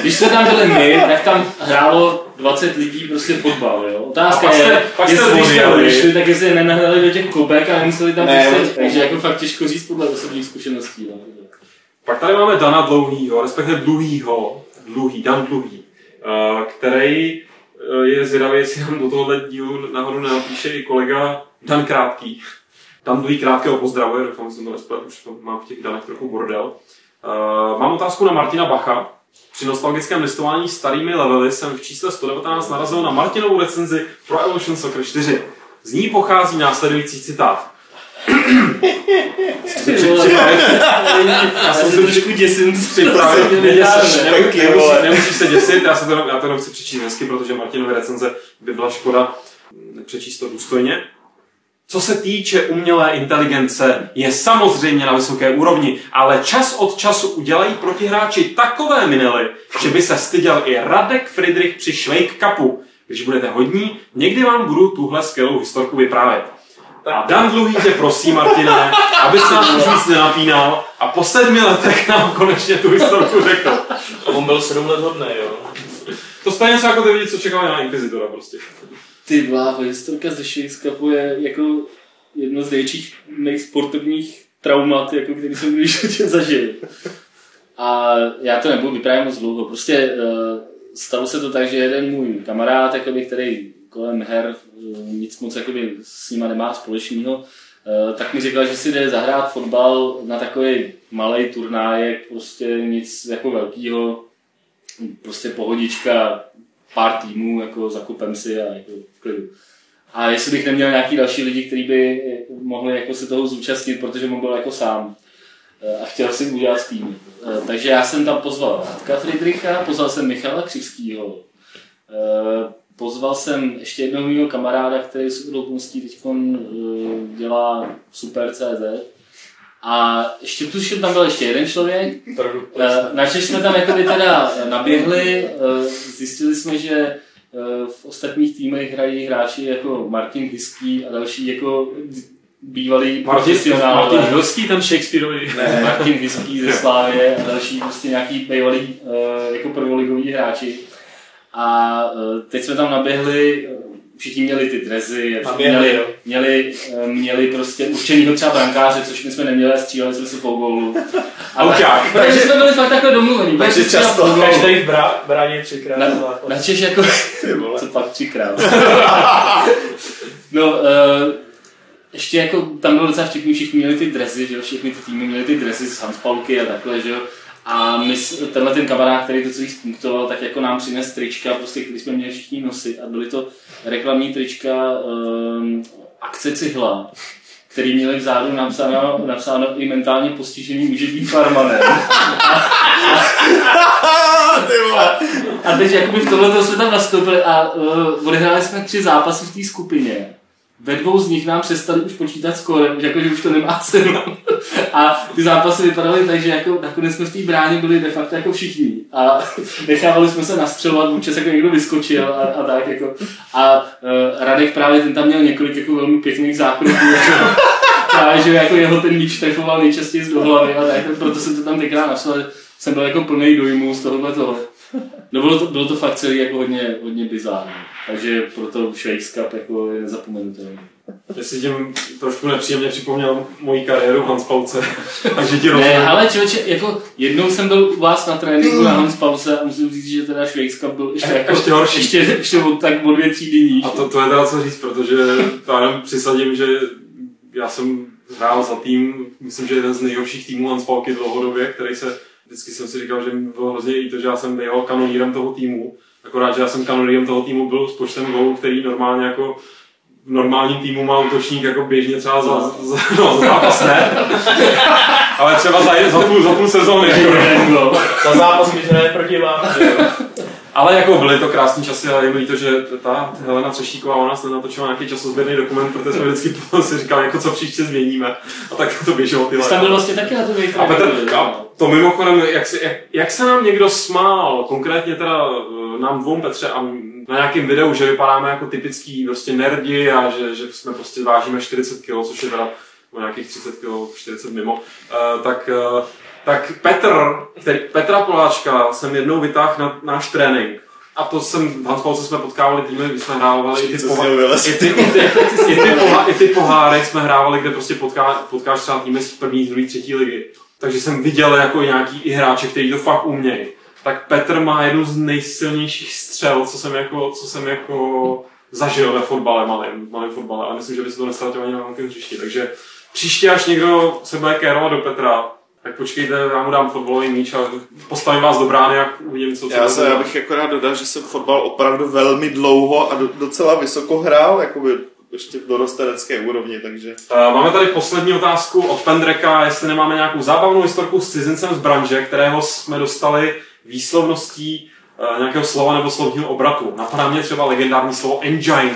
když jsme tam byli my, tak tam hrálo 20 lidí prostě fotbal, jo. Otázka A pak je, jste- pak jste jestli když jsme odjeli. odešli, tak jestli je nenahrali do těch klubek a nemuseli tam Ne, prostě, takže jako fakt těžko říct podle osobních zkušeností. No. Pak tady máme Dana Dlouhýho, respektive Dluhýho, Dluhý, Dan Dluhý, eh, který eh, je zvědavý, jestli nám do tohohle dílu nahoru nenapíše i kolega Dan Krátký. Dan Dluhý krátkého pozdravuje, doufám, že jsem to nesplet, už to mám v těch danech trochu bordel. Eh, Mám otázku na Martina Bacha. Při nostalgickém listování starými levely jsem v čísle 119 narazil na Martinovou recenzi pro Evolution Soccer 4. Z ní pochází následující citát. Já jsem se trošku děsím. Nemusíš se děsit, já, se to, já to jenom chci přečíst hezky, protože Martinové recenze by byla škoda přečíst to důstojně. Co se týče umělé inteligence, je samozřejmě na vysoké úrovni, ale čas od času udělají protihráči takové minely, že by se styděl i Radek Friedrich při Švejk Cupu. Když budete hodní, někdy vám budu tuhle skvělou historku vyprávět. A Dan Dluhý tě prosí, Martine, aby se už víc nenapínal a po sedmi letech nám konečně tu historku řekl. On byl sedm let hodný, jo. To stejně něco jako ty lidi, co čekali na Inquisitora prostě. Ty bláho, historka ze Shakes Cupu je jako jedno z největších nejsportovních traumat, jako který jsem kdy v životě zažil. A já to nebudu vyprávět moc dlouho. Prostě uh, stalo se to tak, že jeden můj kamarád, jakoby, který kolem her uh, nic moc jakoby, s nima nemá společného, uh, tak mi říkal, že si jde zahrát fotbal na takový malý turnájek, prostě nic jako velkého, prostě pohodička, pár týmů, jako zakupem si a jako klidu. A jestli bych neměl nějaký další lidi, kteří by mohli jako se toho zúčastnit, protože on byl jako sám a chtěl si udělat tým. Takže já jsem tam pozval Radka Friedricha, pozval jsem Michala Křivskýho, pozval jsem ještě jednoho mého kamaráda, který s okolností teď dělá Super CZ. A ještě tuším, tam byl ještě jeden člověk. Načež jsme tam jako teda naběhli, zjistili jsme, že v ostatních týmech hrají hráči jako Martin Hiský a další jako bývalý profesionál. Martin Hilský, ten Shakespeareový. Ne, Martin Hiský ze Slávě a další prostě nějaký bývalý jako prvoligový hráči. A teď jsme tam naběhli, všichni měli ty drezy, všichni měli, měli, měli prostě určenýho třeba brankáře, což my jsme neměli, stříleli jsme si po gólu. Ale, takže jsme byli fakt takhle domluvení. Takže často každý v bráně třikrát. Na, na Češ jako, co pak třikrát. no, uh, ještě jako tam bylo docela vtipný, všichni měli ty dresy, že jo, všechny ty týmy měli ty dresy z Hanspalky a takhle, že jo. A my, tenhle ten kamarád, který to celý spunktoval, tak jako nám přines trička, prostě, který jsme měli všichni nosit a byly to reklamní trička um, akce Cihla, který měli vzadu napsáno, napsáno i mentálně postižený může být farmanem. a teď jakoby v tohle jsme tam nastoupili a uh, odehráli jsme tři zápasy v té skupině ve dvou z nich nám přestali už počítat skóre, jako, že už to nemá cenu. A ty zápasy vypadaly tak, že jako nakonec jsme v té bráně byli de facto jako všichni. A nechávali jsme se nastřelovat, občas jako někdo vyskočil a, a tak jako. A uh, Radek právě ten tam měl několik jako velmi pěkných zákroků. Jako, právě, že jako jeho ten míč trefoval nejčastěji z do hlavy a tak, proto jsem to tam tenkrát napsal, jsem byl jako plný dojmů z tohohle toho. No bylo to, bylo to fakt celý jako hodně, hodně bizární. Takže proto Shakes Cup jako je nezapomenutelný. Já si tím trošku nepříjemně připomněl moji kariéru v Hanspalce. Takže ti Ne, ale člověče, jako jednou jsem byl u vás na tréninku na Hanspalce a musím říct, že teda Cup byl ještě, jako, ještě horší. Ještě, ještě od, tak o dvě třídy níž. A to, to je teda co říct, protože to jenom přisadím, že já jsem hrál za tým, myslím, že jeden z nejhorších týmů Hanspalky dlouhodobě, který se vždycky jsem si říkal, že mi bylo hrozně i to, že já jsem byl kanonírem toho týmu. Akorát, že já jsem kanonírem toho týmu byl s počtem gólů, který normálně jako v normálním týmu má útočník jako běžně třeba za, za, no, za zápas ne, ale třeba za, za, půl, za půl sezóny. za zápas, když hraje proti vám. Ale jako byly to krásné časy, ale je mi to, že ta Helena Třeštíková, ona se natočila nějaký časozběrný dokument, protože jsme vždycky potom si říkali, jako co příště změníme. A tak to běželo ty Tam byl vlastně taky na to A Petr, a to mimochodem, jak se, jak, jak, se nám někdo smál, konkrétně teda nám dvou Petře a na nějakém videu, že vypadáme jako typický prostě nerdi a že, že jsme prostě vážíme 40 kg, což je teda o nějakých 30 kg, 40 mimo, uh, tak uh, tak Petr, který, Petra Poláčka jsem jednou vytáhl na náš trénink. A to jsem, v Hanspalce jsme potkávali týmy, kdy jsme hrávali i ty, poha- i, ty, i, ty, i, ty poha- i ty poháry jsme hrávali, kde prostě potká, potkáš třeba týmy z první, druhé, třetí ligy. Takže jsem viděl jako nějaký i hráče, kteří to fakt umějí. Tak Petr má jednu z nejsilnějších střel, co jsem jako, co jsem jako zažil ve fotbale, malém, malém fotbale. A myslím, že by se to nestalo ani na velkém hřišti. Takže příště, až někdo se bude kérovat do Petra, tak počkejte, já mu dám fotbalový míč a postavím vás do brány, jak uvidím, co Já, se, já bych jako rád dodal, že jsem fotbal opravdu velmi dlouho a do, docela vysoko hrál, jakoby ještě v dorostenecké úrovni, takže... Uh, máme tady poslední otázku od Pendreka, jestli nemáme nějakou zábavnou historku s cizincem z branže, kterého jsme dostali výslovností uh, nějakého slova nebo slovního obratu. Napadá mě třeba legendární slovo engine,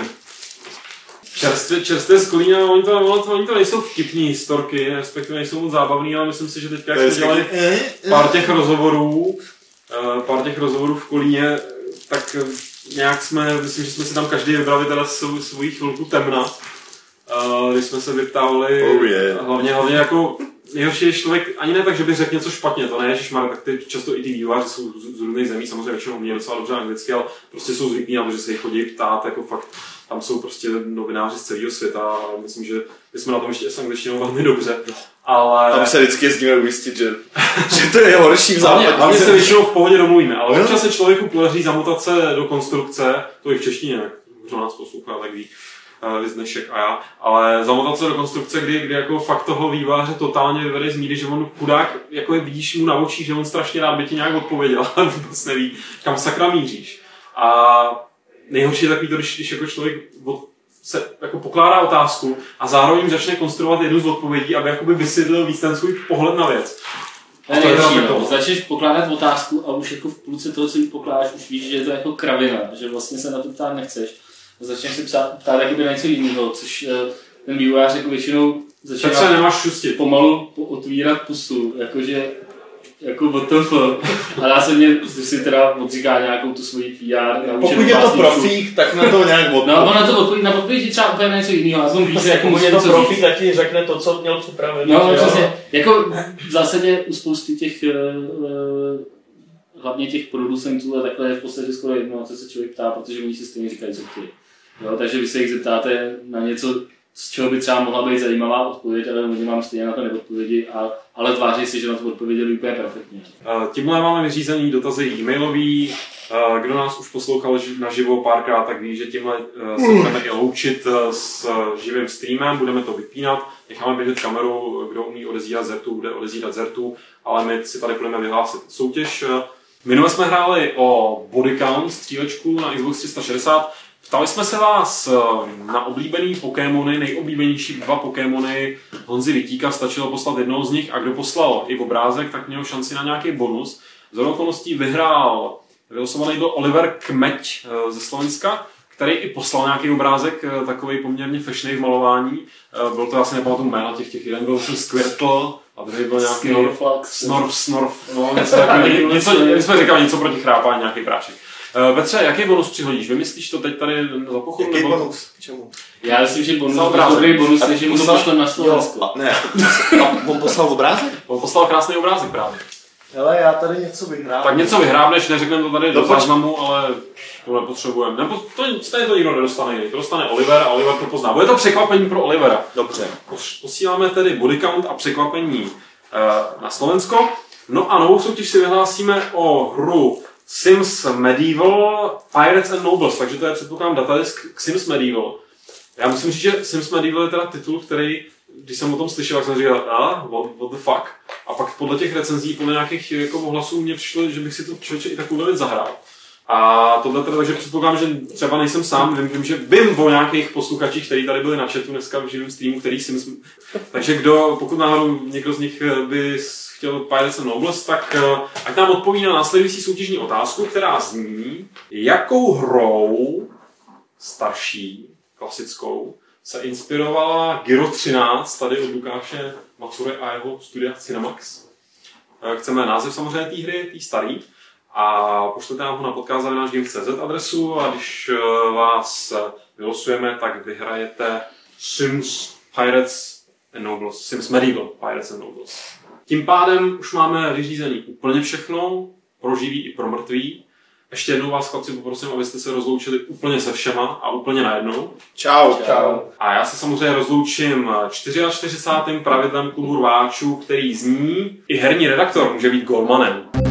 Čerstvě, čerstvě z Kolína, oni to, oni to, oni to nejsou vtipní historky, respektive nejsou moc zábavný, ale myslím si, že teďka, jak jsme dělali pár těch rozhovorů, eh, pár těch rozhovorů v Kolíně, tak eh, nějak jsme, myslím, že jsme si tam každý vybrali teda svou, svoji chvilku temna, eh, když jsme se vyptávali, Oh, yeah. hlavně, hlavně jako nejhorší je člověk, ani ne tak, že by řekl něco špatně, to ne, ježišmar, tak ty, často i ty vývojáři jsou z, z různých zemí, samozřejmě většinou umějí docela dobře anglicky, ale prostě jsou zvyklí na to, že se jich chodí ptát, jako fakt, tam jsou prostě novináři z celého světa a myslím, že my jsme na tom ještě s angličtinou velmi dobře, ale... Tam se vždycky jezdíme ujistit, že, že to je horší v západě. hlavně se většinou v pohodě domluvíme, ale občas se člověku podaří zamotat se do konstrukce, to i v češtině, kdo nás poslouchá, tak ví, eh, Liz Dnešek a já, ale zamotat se do konstrukce, kdy, kdy jako fakt toho výváře totálně vyvede z míry, že on chudák, jako je vidíš mu na očích, že on strašně rád by ti nějak odpověděl, ale vůbec neví, kam sakra míříš. A nejhorší je takový to, když, když jako člověk od, se jako pokládá otázku a zároveň začne konstruovat jednu z odpovědí, aby jakoby vysvětlil víc ten svůj pohled na věc. Je To je no. to. Začneš pokládat otázku a už jako v půlce toho, co jí pokládáš, už víš, že je to jako kravina, že vlastně se na to ptát nechceš. Začneš si ptát, ptát jakoby na něco jiného, což eh, ten vývojář jako většinou začíná Petře, nemáš šustit. pomalu po- otvírat pusu, jakože jako WTF. A dá se mě, když si teda odříká nějakou tu svoji PR. Pokud je to profík, tak na to nějak odpoví. No, ona to odpoví, na odpovědi třeba úplně něco jiného, a tom víš, že jako Pokud je to profík, tak ti řekne to, co měl připravené. No, přesně. Jako v zásadě u spousty těch, eh, eh, hlavně těch producentů a takhle je v podstatě skoro jedno, co se člověk ptá, protože oni si stejně říkají, co chtějí. Jo, takže vy se jich zeptáte na něco, z čeho by třeba mohla být zajímavá odpověď, ale oni vám stejně na to neodpovědi, a, ale tváří si, že na to odpověděli úplně perfektně. Tímhle máme vyřízený dotazy e-mailový. Kdo nás už poslouchal ži- naživo párkrát, tak ví, že tímhle eh, se budeme i loučit eh, s živým streamem, budeme to vypínat, necháme běžet kameru, kdo umí odezírat zertu, bude odezírat zertu, ale my si tady budeme vyhlásit soutěž. Eh, Minule jsme hráli o body count střílečku na Xbox 360. Ptali jsme se vás eh, na oblíbený Pokémony, nejoblíbenější dva Pokémony Honzi Vitíka, stačilo poslat jednoho z nich a kdo poslal i obrázek, tak měl šanci na nějaký bonus. Z okolností vyhrál, vylosovaný byl Oliver Kmeď eh, ze Slovenska, který i poslal nějaký obrázek, eh, takový poměrně fešný v malování. Byl to asi nepamatuju jména těch těch jeden byl Squirtle a druhý byl nějaký Snorflax. Snorf, Snorf, no, něco takového. něco, my jsme říkali něco proti chrápání, nějaký prášek. Eh, Petře, jaký bonus přihodíš? Vymyslíš to teď tady za pochodu? Jaký nebo- bonus? K čemu? Já myslím, že bonus je obrázek. dobrý bonus, že mu to poslal- pošlem na Slovensko. A, ne, a on poslal obrázek? On poslal krásný obrázek právě. Hele, já tady něco vyhrál. Tak něco vyhrábneš, neřekneme to tady do No, poč- záznamu, ale to nepotřebujeme. Nebo to, stejně to nikdo nedostane jiný. To dostane Oliver a Oliver to pozná. Bude to překvapení pro Olivera. Dobře. Pos- Posíláme tedy body count a překvapení eh, na Slovensko. No a novou soutěž si vyhlásíme o hru Sims Medieval Pirates and Nobles, takže to je předpokládám datadisk k Sims Medieval. Já musím říct, že Sims Medieval je teda titul, který, když jsem o tom slyšel, tak jsem říkal, a, what, what the fuck. A pak podle těch recenzí, podle nějakých jako ohlasů mě přišlo, že bych si to člověče i takovou věc zahrál. A tohle teda, takže předpokládám, že třeba nejsem sám, vím, vím, že vím o nějakých posluchačích, kteří tady byli na chatu dneska v živém streamu, který si myslím, takže kdo, pokud náhodou někdo z nich eh, by chtěl Pirates and Nobles, tak eh, ať nám odpoví na následující soutěžní otázku, která zní, jakou hrou starší, klasickou, se inspirovala Gyro 13 tady od Lukáše Macury a jeho studia Cinemax. Eh, Chceme název samozřejmě té hry, té starý, a pošlete nám ho na podcast.games.cz adresu a když eh, vás vylosujeme, tak vyhrajete Sims Pirates and Nobles, Sims Medieval Pirates and Nobles. Tím pádem už máme vyřízený úplně všechno, pro živý i pro mrtvý. Ještě jednou vás chlapci poprosím, abyste se rozloučili úplně se všema a úplně najednou. Čau. Čau. A já se samozřejmě rozloučím 44. pravidlem klubu rváčů, který zní i herní redaktor může být golmanem.